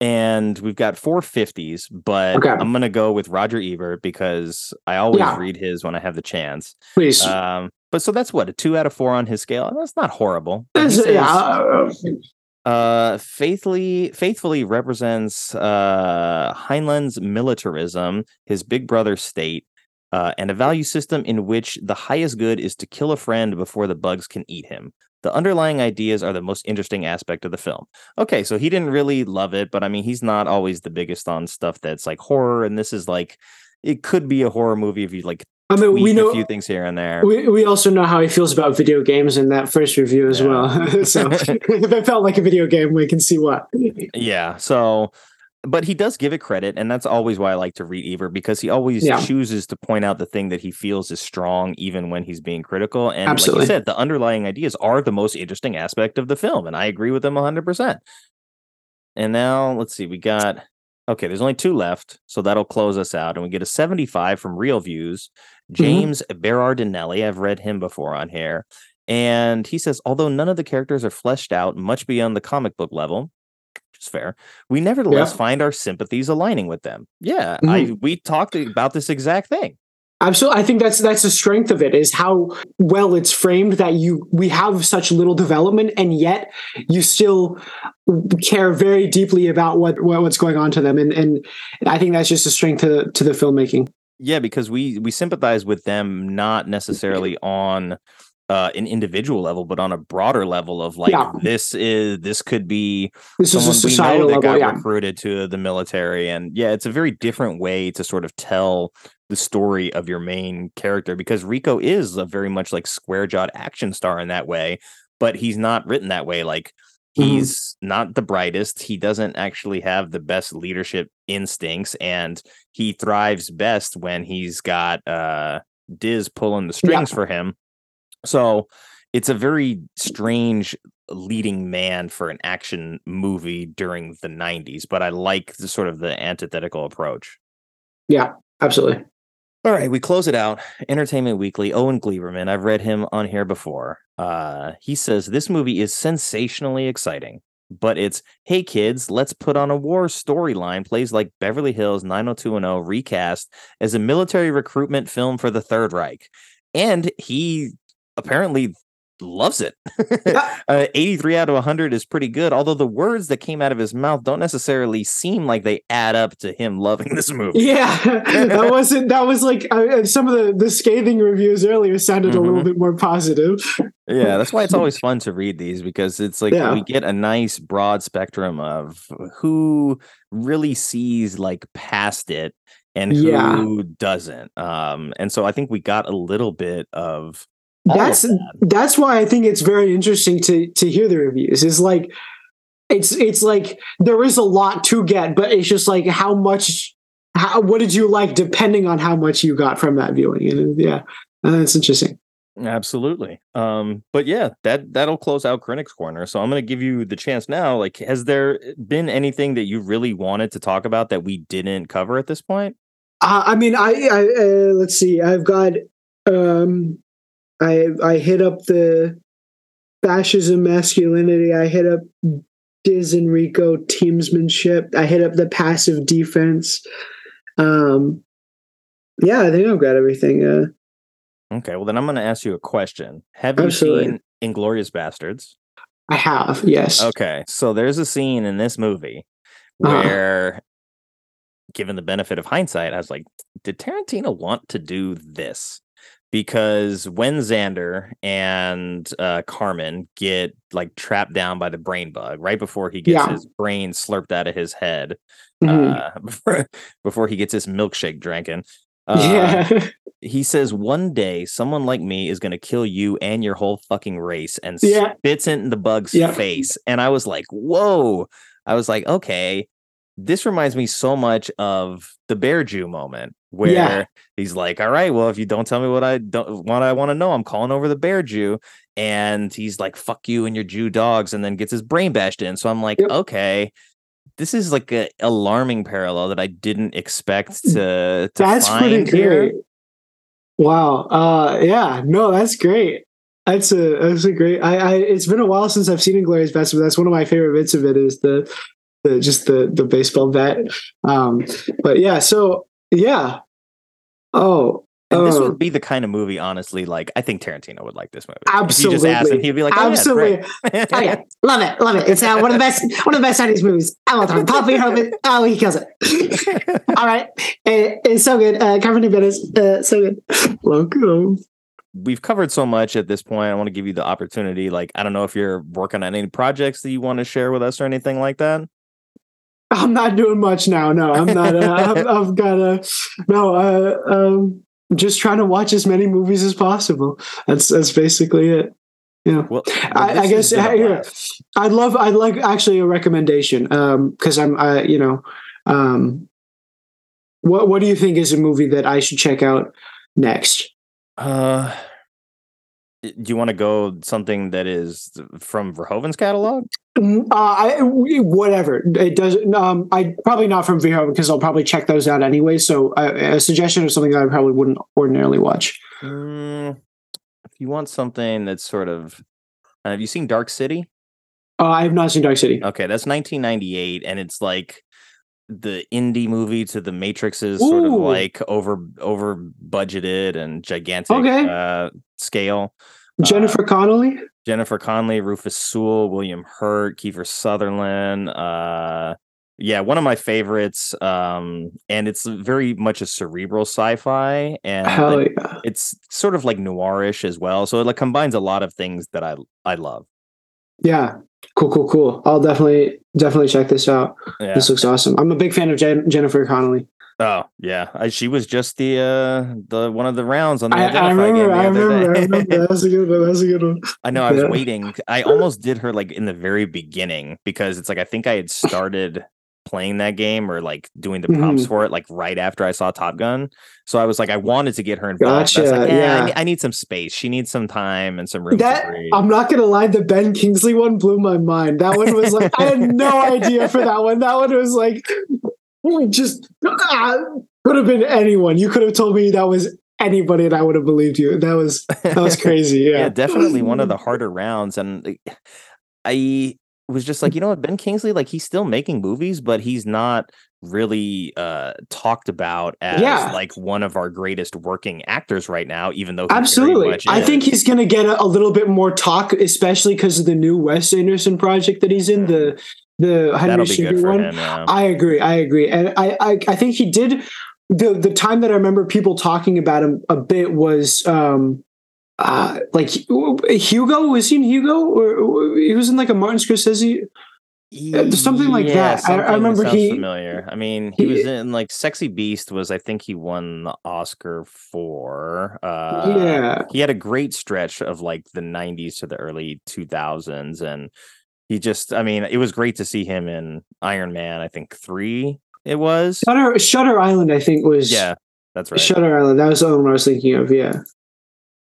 and we've got four fifties, but Okay. I'm gonna go with Roger Ebert because I always Yeah. read his when I have the chance. Please. Um, but so that's what a two out of four on his scale. That's not horrible. But he That's- says, yeah. Uh, faithfully faithfully represents uh Heinlein's militarism, his big brother state, uh, and a value system in which the highest good is to kill a friend before the bugs can eat him. The underlying ideas are the most interesting aspect of the film. Okay, so he didn't really love it, but I mean, he's not always the biggest on stuff that's like horror, and this is like it could be a horror movie if you like I mean, we know a few things here and there. we, we also know how he feels about video games in that first review as well. so if it felt like a video game, we can see what. Yeah. So, but he does give it credit, and that's always why I like to read Ebert because he always Yeah. chooses to point out the thing that he feels is strong, even when he's being critical. And like Absolutely. you said, the underlying ideas are the most interesting aspect of the film, and I agree with him hundred percent. And now let's see, we got okay. There's only two left, so that'll close us out, and we get a 75 from ReelViews. Mm-hmm. James Berardinelli, I've read him before on here. And he says, although none of the characters are fleshed out much beyond the comic book level, which is fair, we nevertheless Yeah. find our sympathies aligning with them. Yeah, I Mhm. we talked about this exact thing. Absolutely, I think that's that's the strength of it is how well it's framed that you we have such little development and yet you still care very deeply about what what's going on to them and and I think that's just a strength to to the filmmaking. Yeah, because we we sympathize with them not necessarily on uh, an individual level, but on a broader level of like Yeah. this is this could be This is a societal that level, got yeah. recruited to the military, and yeah, it's a very different way to sort of tell the story of your main character because Rico is a very much like square jawed action star in that way, but he's not written that way. Like Mhm. he's not the brightest. He doesn't actually have the best leadership instincts, and he thrives best when he's got uh Diz pulling the strings for him. So it's a very strange leading man for an action movie during the 90s, but I like the sort of the antithetical approach. Yeah, absolutely. All right, we close it out. Entertainment Weekly, Owen Gleiberman. I've read him on here before. Uh, he says this movie is sensationally exciting, but it's hey kids, let's put on a war storyline. Plays like Beverly Hills 90210 recast as a military recruitment film for the Third Reich, and he apparently loves it. uh, 83 out of 100 is pretty good, although the words that came out of his mouth don't necessarily seem like they add up to him loving this movie. Yeah, that wasn't that was like uh, some of the the scathing reviews earlier sounded a little Mhm. bit more positive. Yeah, that's why it's always fun to read these because it's like Yeah. we get a nice broad spectrum of who really sees like past it and Yeah. who doesn't. Um, and so I think we got a little bit of that's that. that's why I think it's very interesting to to hear the reviews. Is like it's it's like there is a lot to get, but it's just like how much how what did you like depending on how much you got from that viewing. And yeah, uh, that's interesting. Absolutely. Um, but yeah, that that'll close out Critics Corner. So I'm gonna give you the chance now. Like, has there been anything that you really wanted to talk about that we didn't cover at this point? Uh, I mean, I, I uh, let's see. I've got um, I I hit up the fascism masculinity. I hit up Diz and Rico teamsmanship. I hit up the passive defense. Um, yeah, I think I've got everything. Uh, Okay, well then I'm gonna ask you a question. Have you Absolutely. seen Inglorious Bastards? I have yes. Okay, so there's a scene in this movie Uh-huh. where, given the benefit of hindsight, I was like, did Tarantino want to do this? Because when Xander and uh, Carmen get like trapped down by the brain bug right before he gets Yeah. his brain slurped out of his head, Mhm. uh, before, before he gets his milkshake drinking, uh, yeah. he says one day someone like me is going to kill you and your whole fucking race and Yeah. spits it in the bug's Yeah. face and i was like whoa i was like okay this reminds me so much of the bear jew moment where Yeah. he's like all right well if you don't tell me what i don't what i want to know i'm calling over the bear jew and he's like fuck you and your jew dogs and then gets his brain bashed in so i'm like Yep. okay this is like a alarming parallel that I didn't expect to, to that's find pretty great. Wow. Uh, yeah. No, that's great. That's a that's a great. I, I it's been a while since I've seen Inglorious Bastards. But that's one of my favorite bits of it is the the just the the baseball bat. Um, but yeah. So yeah. Oh. And this oh. would be the kind of movie, honestly, like I think Tarantino would like this movie. If you just asked him, Absolutely. he'd be like, oh, Absolutely. Yeah, Oh yeah, love it, love it. It's uh, one of the best, one of the best '90s movies. I love it. Verhoeven. Oh, he kills it. All right, it, it's so good. Uh, Carmen Bennis, uh, so good. Welcome. We've covered so much at this point. I want to give you the opportunity. Like, I don't know if you're working on any projects that you want to share with us or anything like that. I'm not doing much now. No, I'm not. Uh, I've, I've got a no. Uh, um, just trying to watch as many movies as possible. That's that's basically it. Yeah. Well, I, I guess I, I'd love I'd like actually a recommendation um because I'm I you know um what what do you think is a movie that I should check out next? Uh, do you want to go something that is from Verhoeven's catalog? Mm, Uh, I whatever it doesn't. Um, I probably not from Verhoeven because I'll probably check those out anyway. So uh, a suggestion of something that I probably wouldn't ordinarily watch. Mm, if you want something that's sort of, uh, have you seen Dark City? Uh, I have not seen Dark City. Okay, that's 1998, and it's like the indie movie to the Matrix's sort of like over over budgeted and gigantic Okay. uh, scale. Jennifer Connelly. Jennifer Connelly, Rufus Sewell, William Hurt, Kiefer Sutherland. Uh, yeah, one of my favorites. Um, and it's very much a cerebral sci-fi, and Hell it- yeah. it's sort of like noirish as well. So it like combines a lot of things that I I love. Yeah. Cool, cool, cool. I'll definitely definitely check this out. Yeah. This looks awesome. I'm a big fan of Jen- Jennifer Connelly. Oh yeah, I, she was just the uh the one of the rounds on the I, I remember. I remember. I remember. That's a good one. That's a good one. I know I was Yeah. waiting. I almost did her like in the very beginning because it's like I think I had started playing that game or like doing the prompts Mhm. for it like right after I saw Top Gun. So I was like I wanted to get her involved. was Gotcha, like, "Eh, I, yeah. need, I need some space. She needs some time and some room That. I'm not gonna lie, the Ben Kingsley one blew my mind. That one was like I had no idea for that one. That one was like just ah, could have been anyone. You could have told me that was anybody, and I would have believed you. That was that was crazy. Yeah, yeah, definitely one of the harder rounds. And I was just like, you know what, Ben Kingsley, like he's still making movies, but he's not really uh talked about as Yeah. like one of our greatest working actors right now, even though Absolutely. I think he's going to get a, a little bit more talk, especially because of the new Wes Anderson project that he's in, the the that'll Henry be good Sugar for one. him. Yeah. I agree. I agree. And I, I I think he did the the time that I remember people talking about him a bit was um uh like Hugo was he in Hugo or, or he was in like a Martin Scorsese something like Yeah, that. I, something I remember sounds he familiar. I mean, he, he- was in like Sexy Beast was I think he won the Oscar for. Uh Yeah. He had a great stretch of like the 90s to the early 2000s and he just I mean, it was great to see him in Iron Man, I think 3 it was. Shutter Shutter Island I think was Yeah, that's right. Shutter Island. That was the one I was thinking of. Yeah.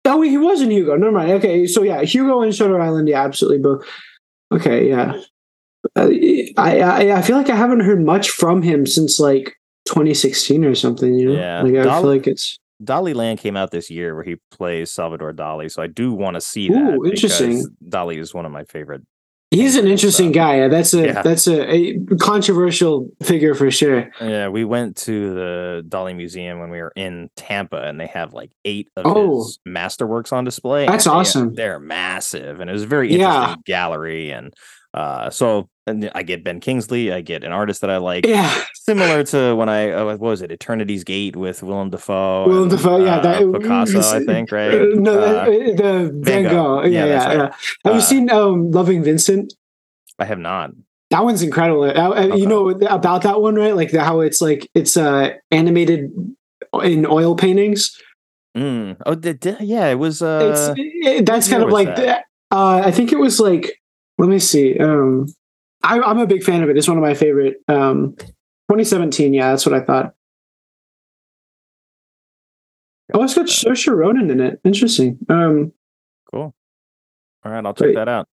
Oh, he was in Hugo. Never mind. Okay, so yeah, Hugo and Shutter Island. Yeah, absolutely. But okay, yeah. Uh, I, I I feel like I haven't heard much from him since like 2016 or something. You know, Yeah. like I Dol- feel like it's Daliland came out this year where he plays Salvador Dali, so I do want to see that. Ooh, interesting. Dali is one of my favorite. He's an interesting guy. Yeah, That's a Yeah. that's a, a controversial figure for sure. Yeah, we went to the Dali Museum when we were in Tampa, and they have like eight of Oh. his masterworks on display. That's they- awesome. They're massive, and it was a very interesting Yeah. gallery. And uh, so and I get Ben Kingsley, I get an artist that I like, Yeah, similar to when I uh, what was it, Eternity's Gate with Willem Dafoe. Willem and, Dafoe. Yeah, uh, that Picasso, I think, right? Uh, no, Uh, the, the Van, Gogh. Yeah, Yeah, yeah, right. yeah. Have Uh, you seen um, Loving Vincent? I have not. That one's incredible. Uh, uh, Okay. You know about that one, right? Like the, how it's like it's uh, animated in oil paintings. Mm. Oh, yeah, it was. Uh, it's it, that's kind of like that? uh, I think it was like let me see. Um, I, I'm a big fan of it. It's one of my favorite. Um, 2017. Yeah, that's what I thought. Oh, it's got Saoirse Ronan in it. Interesting. Um, cool. All right, I'll check Wait. that out.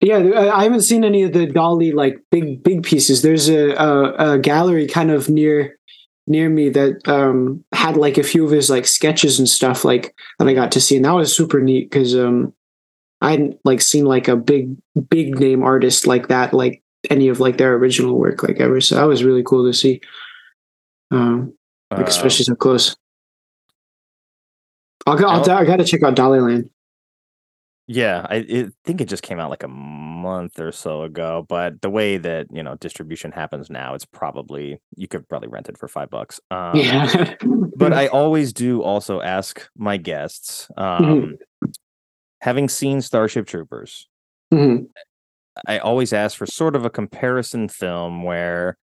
Yeah, I I haven't seen any of the Dali like big big pieces. There's a, a, a gallery kind of near near me that um had like a few of his like sketches and stuff like that I got to see, and that was super neat because um I hadn't like seen like a big big name artist like that like any of like their original work like ever. So that was really cool to see. Um, like especially so close. I'll, go- I'll, I gotta check out Daliland. Yeah, I it, think it just came out like a month or so ago. But the way that you know distribution happens now, it's probably you could probably rent it for five bucks. Um, yeah, but I always do also ask my guests, um, Mm-hmm. Having seen Starship Troopers, Mhm. I always ask for sort of a comparison film where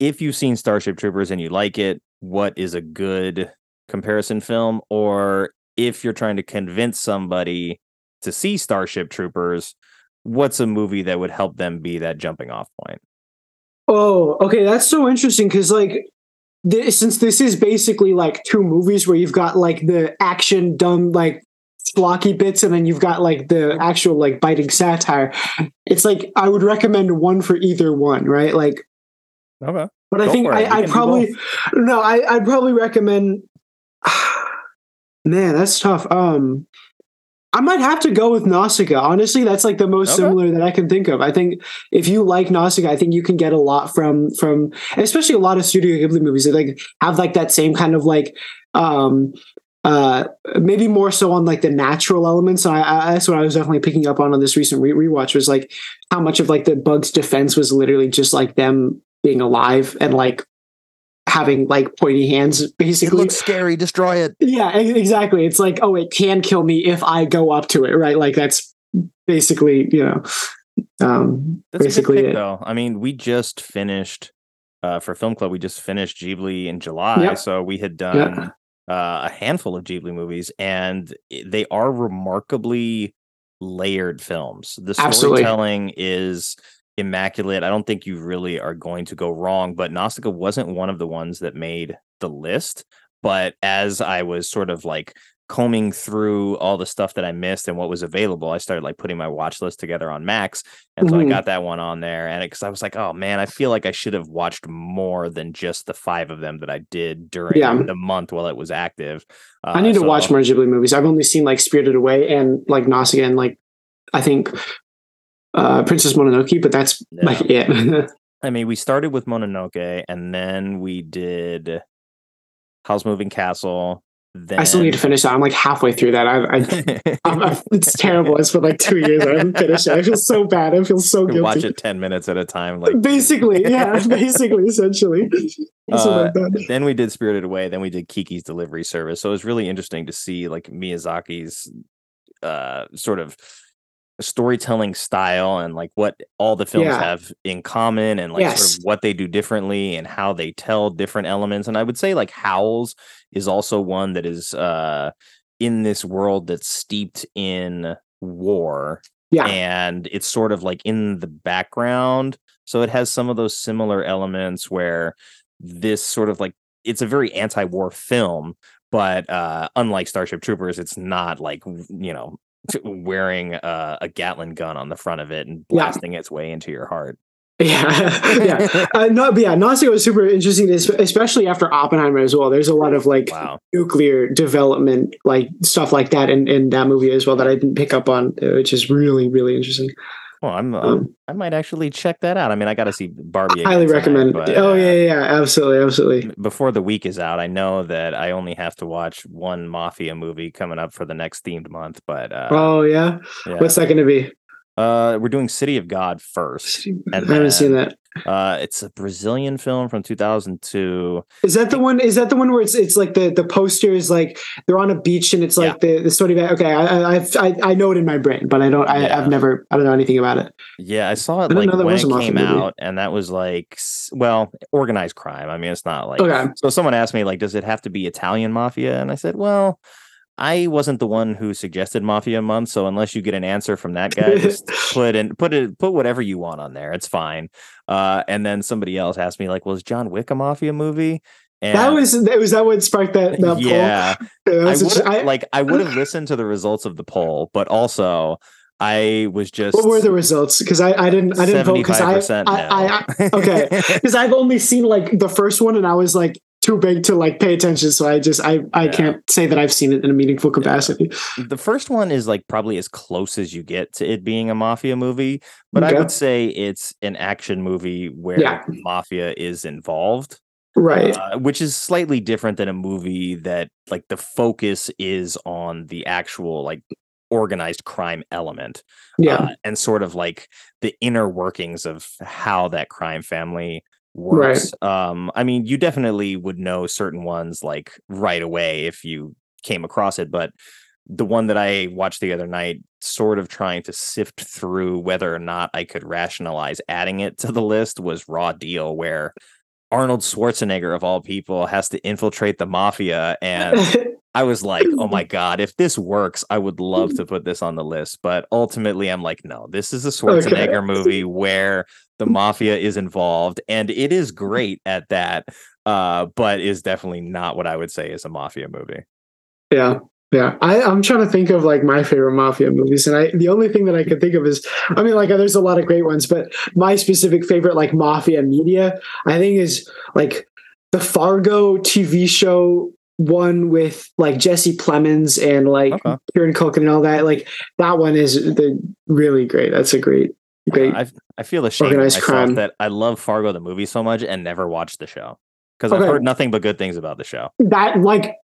if you've seen Starship Troopers and you like it, what is a good comparison film, or if you're trying to convince somebody to see Starship Troopers, what's a movie that would help them be that jumping off point? Oh, okay, that's so interesting because like this, since this is basically like two movies where you've got like the action dumb like schlocky bits and then you've got like the actual like biting satire. It's like I would recommend one for either one, right? Like Okay. but I think. I, I'd probably no, I, I'd probably recommend. Man, that's tough. Um, I might have to go with Nausicaa. Honestly, that's like the most Okay. similar that I can think of. I think if you like Nausicaa, I think you can get a lot from from, especially a lot of Studio Ghibli movies. They like have like that same kind of like um uh maybe more so on like the natural elements I, I that's what i was definitely picking up on on this recent re- rewatch was like how much of like the bug's defense was literally just like them being alive and like having like pointy hands basically scary. Destroy it. yeah exactly it's like oh it can kill me if i go up to it right like that's basically you know um That's basically a good pick, it though. I mean, we just finished uh, for Film Club. We just finished Ghibli in July, Yep. so we had done uh, a handful of Ghibli movies, and they are remarkably layered films. The Absolutely. storytelling is immaculate. I don't think you really are going to go wrong. But Nausicaa wasn't one of the ones that made the list. But as I was sort of like combing through all the stuff that I missed and what was available, I started like putting my watch list together on Max. And so I Mhm. got that one on there. And because I was like, oh man, I feel like I should have watched more than just the five of them that I did during Yeah. the month while it was active. Uh, i need to so- watch more ghibli movies i've only seen like spirited away and like nausicaa and like i think uh princess mononoke but that's like it I mean, we started with Mononoke and then we did Howl's Moving Castle. Then i still need to finish that i'm like halfway through that i, I it's terrible it's been like two years i haven't finished it i feel so bad i feel so guilty watch it 10 minutes at a time. Like basically yeah basically essentially Uh, then we did Spirited Away. Then we did Kiki's Delivery Service. So it was really interesting to see like Miyazaki's uh, sort of storytelling style and like what all the films Yeah. have in common and like sort of what they do differently and how they tell different elements. And I would say like Howls is also one that is uh, in this world that's steeped in war yeah and it's sort of like in the background so it has some of those similar elements where this sort of like it's a very anti-war film but uh unlike starship troopers it's not like you know wearing uh, a gatling gun on the front of it and Yeah. blasting its way into your heart. Yeah. Yeah. Uh, no but yeah nausicaa was super interesting especially after oppenheimer as well. There's a lot of like wow. nuclear development like stuff like that in, in that movie as well that i didn't pick up on uh, which is really really interesting well i'm um, Um, i might actually check that out. I mean i gotta see barbie again highly tonight, recommend but, oh uh, yeah yeah yeah, absolutely absolutely. before the week is out, I know that I only have to watch one mafia movie coming up for the next themed month, but uh, oh yeah? yeah. what's that going to be Uh, we're doing City of God first. i haven't seen that Uh, it's a Brazilian film from 2002. is that the one is that the one where it's it's like the the poster is like they're on a beach and it's like the the story about okay I, I I I know it in my brain but I don't I, Yeah. I've never I don't know anything about it Yeah, I saw it didn't like when it came movie. out, and that was like, well, organized crime. I mean, it's not like. Okay. So someone asked me like, does it have to be Italian mafia? And I said, well. I wasn't the one who suggested Mafia Month, so unless you get an answer from that guy, just put in put it put whatever you want on there. It's fine. Uh, and then somebody else asked me like, "Was John Wick a Mafia movie?" And that was that was that what sparked that, that yeah, poll I would I- like I would have listened to the results of the poll, but also I was just what were the results because I, I didn't I didn't vote because I, 75% I, I, I okay because I've only seen like the first one and I was like too big to like pay attention so I just I I Yeah. can't say that I've seen it in a meaningful capacity the first one is like probably as close as you get to it being a mafia movie, but I would say it's an action movie where Yeah. mafia is involved. right uh, which is slightly different than a movie that like the focus is on the actual like organized crime element yeah uh, and sort of like the inner workings of how that crime family works um i mean you definitely would know certain ones like right away if you came across it but the one that i watched the other night sort of trying to sift through whether or not i could rationalize adding it to the list was raw deal where Arnold Schwarzenegger of all people has to infiltrate the mafia and I was like, "Oh my god, if this works, I would love to put this on the list." But ultimately I'm like, "No, this is a Schwarzenegger okay. movie where the mafia is involved and it is great at that." Uh, but is definitely not what I would say is a mafia movie. Yeah. Yeah, I, I'm trying to think of like my favorite mafia movies, and I the only thing that I can think of is, I mean, like there's a lot of great ones, but my specific favorite like mafia media, I think is like the Fargo TV show one with like Jesse Plemons and like okay. Kieran Culkin and all that. Like that one is the really great. That's a great, great. Uh, I feel ashamed crime. that I love Fargo the movie so much and never watched the show because okay. I've heard nothing but good things about the show. That like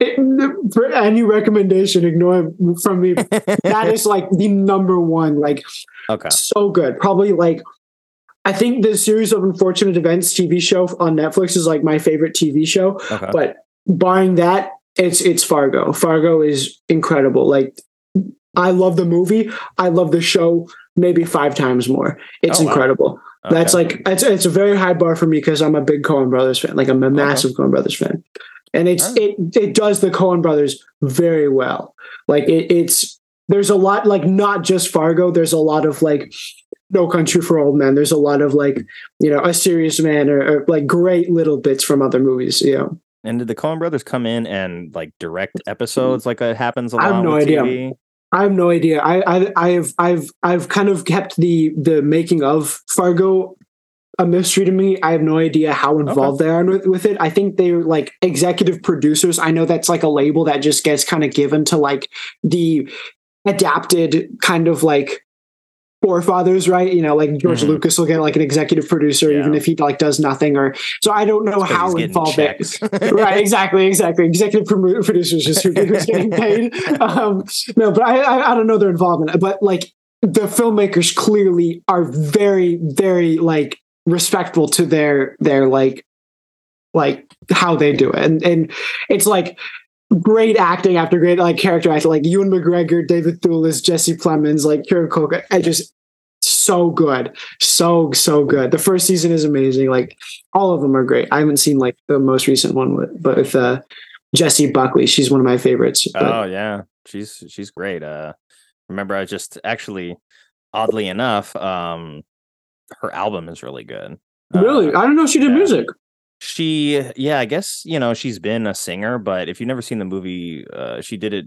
it, for any recommendation, ignore from me. that is like the number one. Like, okay, so good. Probably like, I think the series of unfortunate events TV show on Netflix is like my favorite TV show. Okay. But barring that, it's it's Fargo. Fargo is incredible. Like, I love the movie. I love the show. Maybe five times more. It's oh, incredible. Okay. That's like it's it's a very high bar for me because I'm a big Coen Brothers fan. Like I'm a massive okay. Coen Brothers fan and it's it it does the Coen brothers very well. Like it, it's there's a lot like not just Fargo. There's a lot of like No Country for Old Men. There's a lot of like you know A Serious Man or, or like great little bits from other movies. You know. And did the Coen brothers come in and like direct mm. episodes like it happens a lot? I have no idea. TV? I have no idea. I, I I've I've I've kind of kept the the making of Fargo a mystery to me. I have no idea how involved okay. they are with, with it. I think they're like executive producers. I know that's like a label that just gets kind of given to like the adapted kind of like forefathers, right? You know, like George mm-hmm. Lucas will get like an executive producer, yeah. even if he like does nothing. Or so I don't know how involved it right? Exactly, exactly. Executive producers just who, who's getting paid. Um, no, but I, I I don't know their involvement. But like the filmmakers clearly are very very like respectful to their their like like how they do it and and it's like great acting after great like character acting like Ewan McGregor David Thewlis Jesse Plemons like Kieran Culkin I just so good so so good the first season is amazing like all of them are great I haven't seen like the most recent one with but with uh Jessie Buckley she's one of my favorites but. oh yeah she's she's great uh remember I just actually oddly enough um her album is really good. Really? Uh, I don't know she did yeah. music. She, yeah, I guess you know she's been a singer, but if you've never seen the movie, uh, she did it.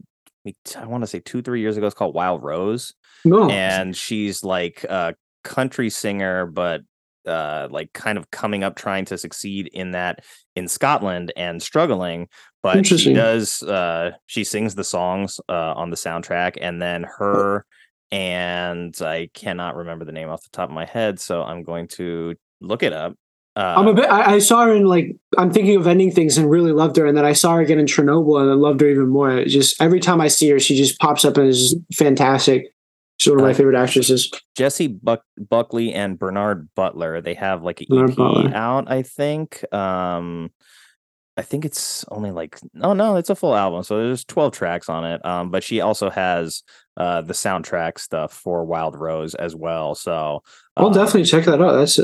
I want to say two, three years ago. It's called Wild Rose. No, and she's like a country singer, but uh, like kind of coming up, trying to succeed in that in Scotland and struggling. But she does. Uh, she sings the songs uh, on the soundtrack, and then her and I cannot remember the name off the top of my head, so I'm going to look it up. Uh, I'm a bit. I, I, saw her in like I'm thinking of ending things and really loved her, and then I saw her again in Chernobyl and I loved her even more. Just every time I see her, she just pops up and is fantastic. She's one of my uh, favorite actresses. Jessie Buck- Buckley and Bernard Butler. They have like an Bernard EP Butler. out, I think. Um, I think it's only like oh no, it's a full album, so there's 12 tracks on it. Um, but she also has uh the soundtrack stuff for Wild Rose as well. So I'll um, definitely check that out. That's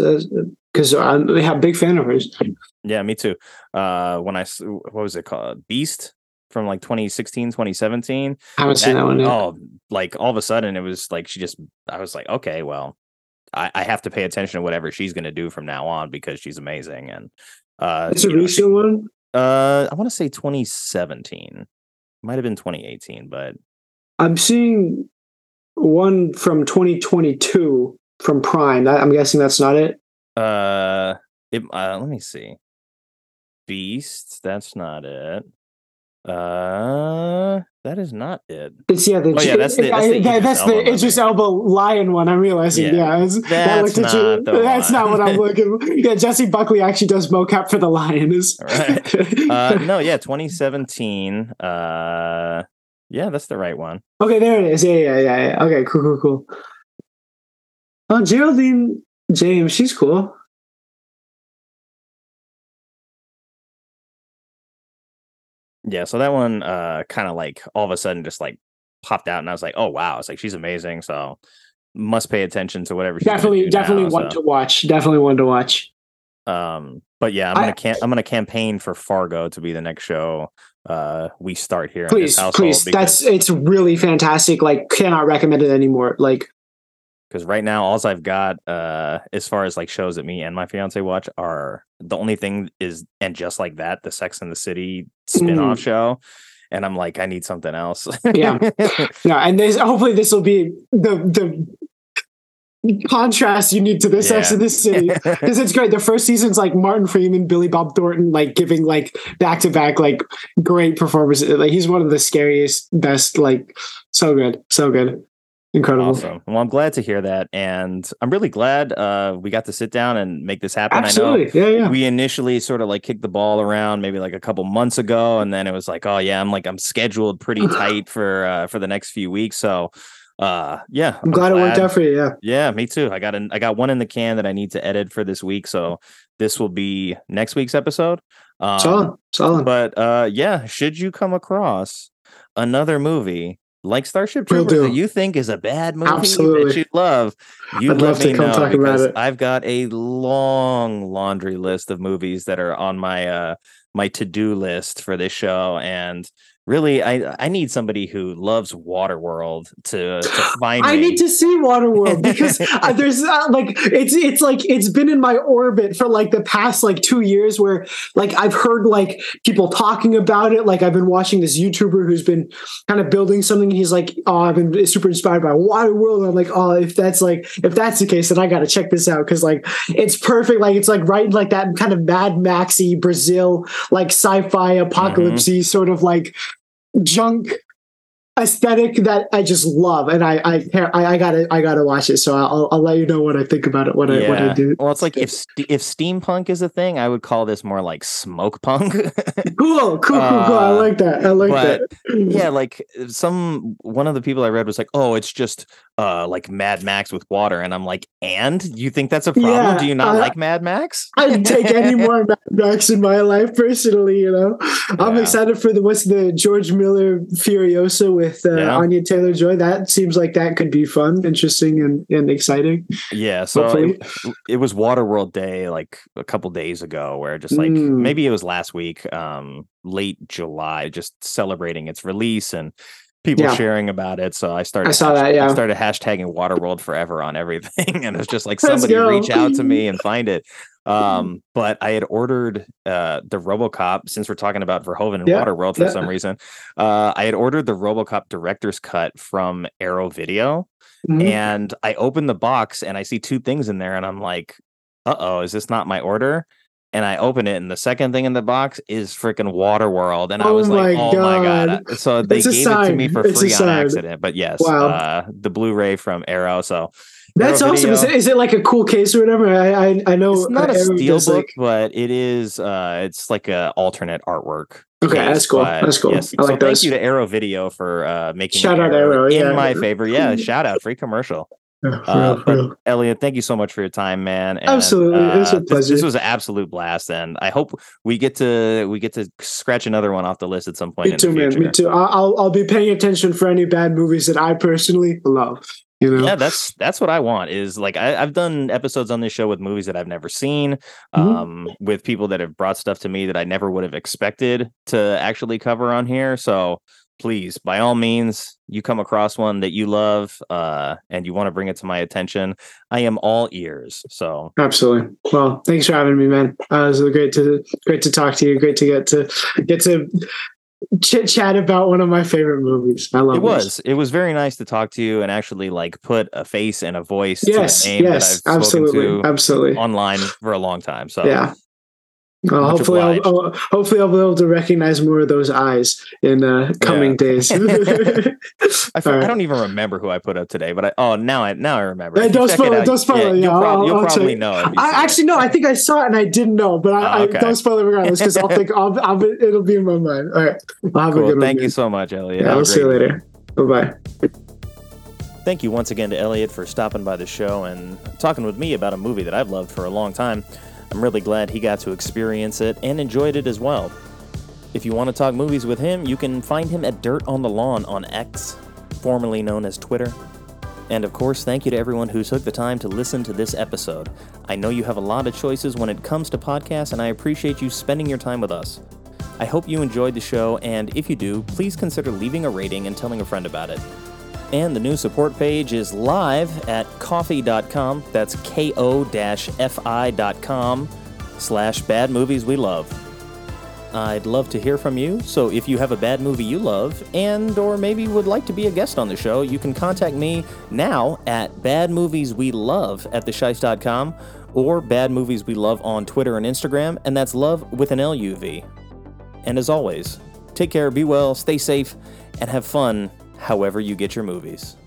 because I'm a big fan of hers. Yeah, me too. Uh, when I what was it called, Beast from like 2016, 2017. I haven't seen that one. Yet. Oh, like all of a sudden it was like she just. I was like, okay, well, I, I have to pay attention to whatever she's going to do from now on because she's amazing and. Uh, it's a recent one. Uh, I want to say 2017. Might have been 2018, but I'm seeing one from 2022 from Prime. I'm guessing that's not it. Uh, it, uh let me see. Beast, that's not it. Uh, that is not it. It's yeah. The, oh yeah, that's the that's the, I, that's the Idris Elba lion one. I'm realizing. Yeah, yeah that's that not you, That's not what I'm looking. for. Yeah, Jessie Buckley actually does mocap for the lion. Is right. Uh, no, yeah, 2017. Uh, yeah, that's the right one. Okay, there it is. Yeah, yeah, yeah. yeah. Okay, cool, cool, cool. Oh, Geraldine James, she's cool. Yeah, so that one uh kind of like all of a sudden just like popped out and I was like, "Oh wow, it's like she's amazing." So must pay attention to whatever Definitely definitely now, one so. to watch. Definitely one to watch. Um But yeah, I'm gonna cam- I'm gonna campaign for Fargo to be the next show uh, we start here in this Please, household. please. That's it's really fantastic. Like, cannot recommend it anymore. Like, because right now all I've got uh as far as like shows that me and my fiance watch are the only thing is and just like that the Sex and the City spin-off show and I'm like I need something else. Yeah. yeah, and this hopefully this will be the the contrast you need to the Sex Yeah. and the City because it's great. The first season's like Martin Freeman, Billy Bob Thornton, like giving like back to back like great performances. Like he's one of the scariest, best. Like so good, so good, incredible. Awesome. Well, I'm glad to hear that, and I'm really glad uh, we got to sit down and make this happen. Absolutely, I know yeah, yeah. we initially sort of like kicked the ball around maybe like a couple months ago, and then it was like, oh yeah, I'm like I'm scheduled pretty tight for uh, for the next few weeks. So, uh, yeah, I'm glad it worked out for you. Yeah, Yeah, me too. I got an I got one in the can that I need to edit for this week, so this will be next week's episode. Um, solid, solid. But uh, yeah, should you come across another movie like Starship Troopers that you think is a bad movie that you love, you I'd love to come know talk about it. I've got a long laundry list of movies that are on my uh my to-do list for this show and really I I need somebody who loves Waterworld to to find I me. need to see Waterworld because uh, there's uh, like it's it's like it's been in my orbit for like the past like two years where like I've heard like people talking about it. Like I've been watching this YouTuber who's been kind of building something. He's like, oh, I've been super inspired by Waterworld. And I'm like, oh, if that's like if that's the case, then I got to check this out because like it's perfect. Like it's like right like that kind of Mad Maxy Brazil like sci-fi apocalypse sort of like junk aesthetic that I just love, and I I I, I gotta I gotta watch it. So I'll I'll let you know what I think about it when I when I do. Well, it's like if if steampunk is a thing, I would call this more like smoke punk. Cool, cool, cool, cool. I Uh, like that. I like that. yeah, like some one of the people I read was like, "Oh, it's just uh like Mad Max with water," and I'm like, "And you think that's a problem? Yeah, Do you not like Mad Max?" I'd take any more Mad Max in my life personally, you know. I'm excited for the what's the George Miller Furiosa with uh, Yeah. Anya Taylor Joy. That seems like that could be fun, interesting, and, and exciting. Yeah, so it, it was Waterworld Day like a couple days ago, where just like Mm. maybe it was last week, um, late July, just celebrating its release and people Yeah. sharing about it. So I started I saw that, yeah. I started hashtagging Waterworld forever on everything, and it's just like somebody reach out to me and find it. Um, but I had ordered uh the RoboCop since we're talking about Verhoeven and Yeah, Waterworld for yeah. some reason. Uh, I had ordered the RoboCop director's cut from Arrow Video Mhm. and I open the box and I see two things in there, and I'm like, "Uh oh, is this not my order?" And I open it, and the second thing in the box is freaking Waterworld, and I Oh was like, my "Oh my god!" God. So they It's gave it to me for It's free on accident. But yes, Wow. uh, the Blu-ray from Arrow. So That's Arrow awesome. Is it, it like a cool case or whatever? I I, I know It's not a Arrow steel book, like- but it is. Uh, it's like a alternate artwork. Okay, case, that's cool. That's cool. Yes. I so like thank you to Arrow Video for uh, making Shout out Arrow, in yeah. my favor. Yeah, shout out, free commercial. Yeah, Uh, for but real. Eliot, thank you so much for your time, man. And, Absolutely. It was a uh, this- pleasure. This, was an absolute blast, and I hope we get to we get to scratch another one off the list at some point Me too, man. Me too. I'll I'll be paying attention for any bad movies that I personally love. You know. Yeah, that's that's what I want. Is like I, I've done episodes on this show with movies that I've never seen, Mhm. um, with people that have brought stuff to me that I never would have expected to actually cover on here. So please, by all means, you come across one that you love, uh, and you want to bring it to my attention, I am all ears. So Absolutely. Well, thanks for having me, man. Uh, it was great to great to talk to you. Great to get to get to chit chat about one of my favorite movies. I love it was it was very nice to talk to you and actually like put a face and a voice Yes, yes, that I've absolutely, to absolutely. online for a long time. So Yeah. Well, hopefully, I'll. I'll- hopefully, I'll be able to recognize more of those eyes in uh, coming Yeah. days. I, for- All I don't even remember who I put up today, but I oh now I now I remember. Hey, If don't spoil it. out- Don't spoil it. Yeah, you'll, prob- I'll- you'll I'll probably know. you I see it. actually no. I think I saw it and I didn't know, but I, Oh, okay. I don't spoil it regardless because I'll think I'll, I'll be, it'll be in my mind. All right, I'll have a Cool. good one. Thank you so much, Eliot. Yeah, Have a I'll see you later. Bye bye. Thank you once again to Eliot for stopping by the show and talking with me about a movie that I've loved for a long time. I'm really glad he got to experience it and enjoyed it as well. If you want to talk movies with him, you can find him at Dirt on the Lawn on X, formerly known as Twitter. And of course, thank you to everyone who took the time to listen to this episode. I know you have a lot of choices when it comes to podcasts, and I appreciate you spending your time with us. I hope you enjoyed the show, and if you do, please consider leaving a rating and telling a friend about it. And the new support page is live at ko-fi.com. That's ko-fi.com slash bad movies we love. I'd love to hear from you, so if you have a bad movie you love and or maybe would like to be a guest on the show, you can contact me now at badmovieswelove at thesheist.com or Bad Movies We Love on Twitter and Instagram, and that's love with an L-U-V. And as always, take care, be well, stay safe, and have fun however you get your movies.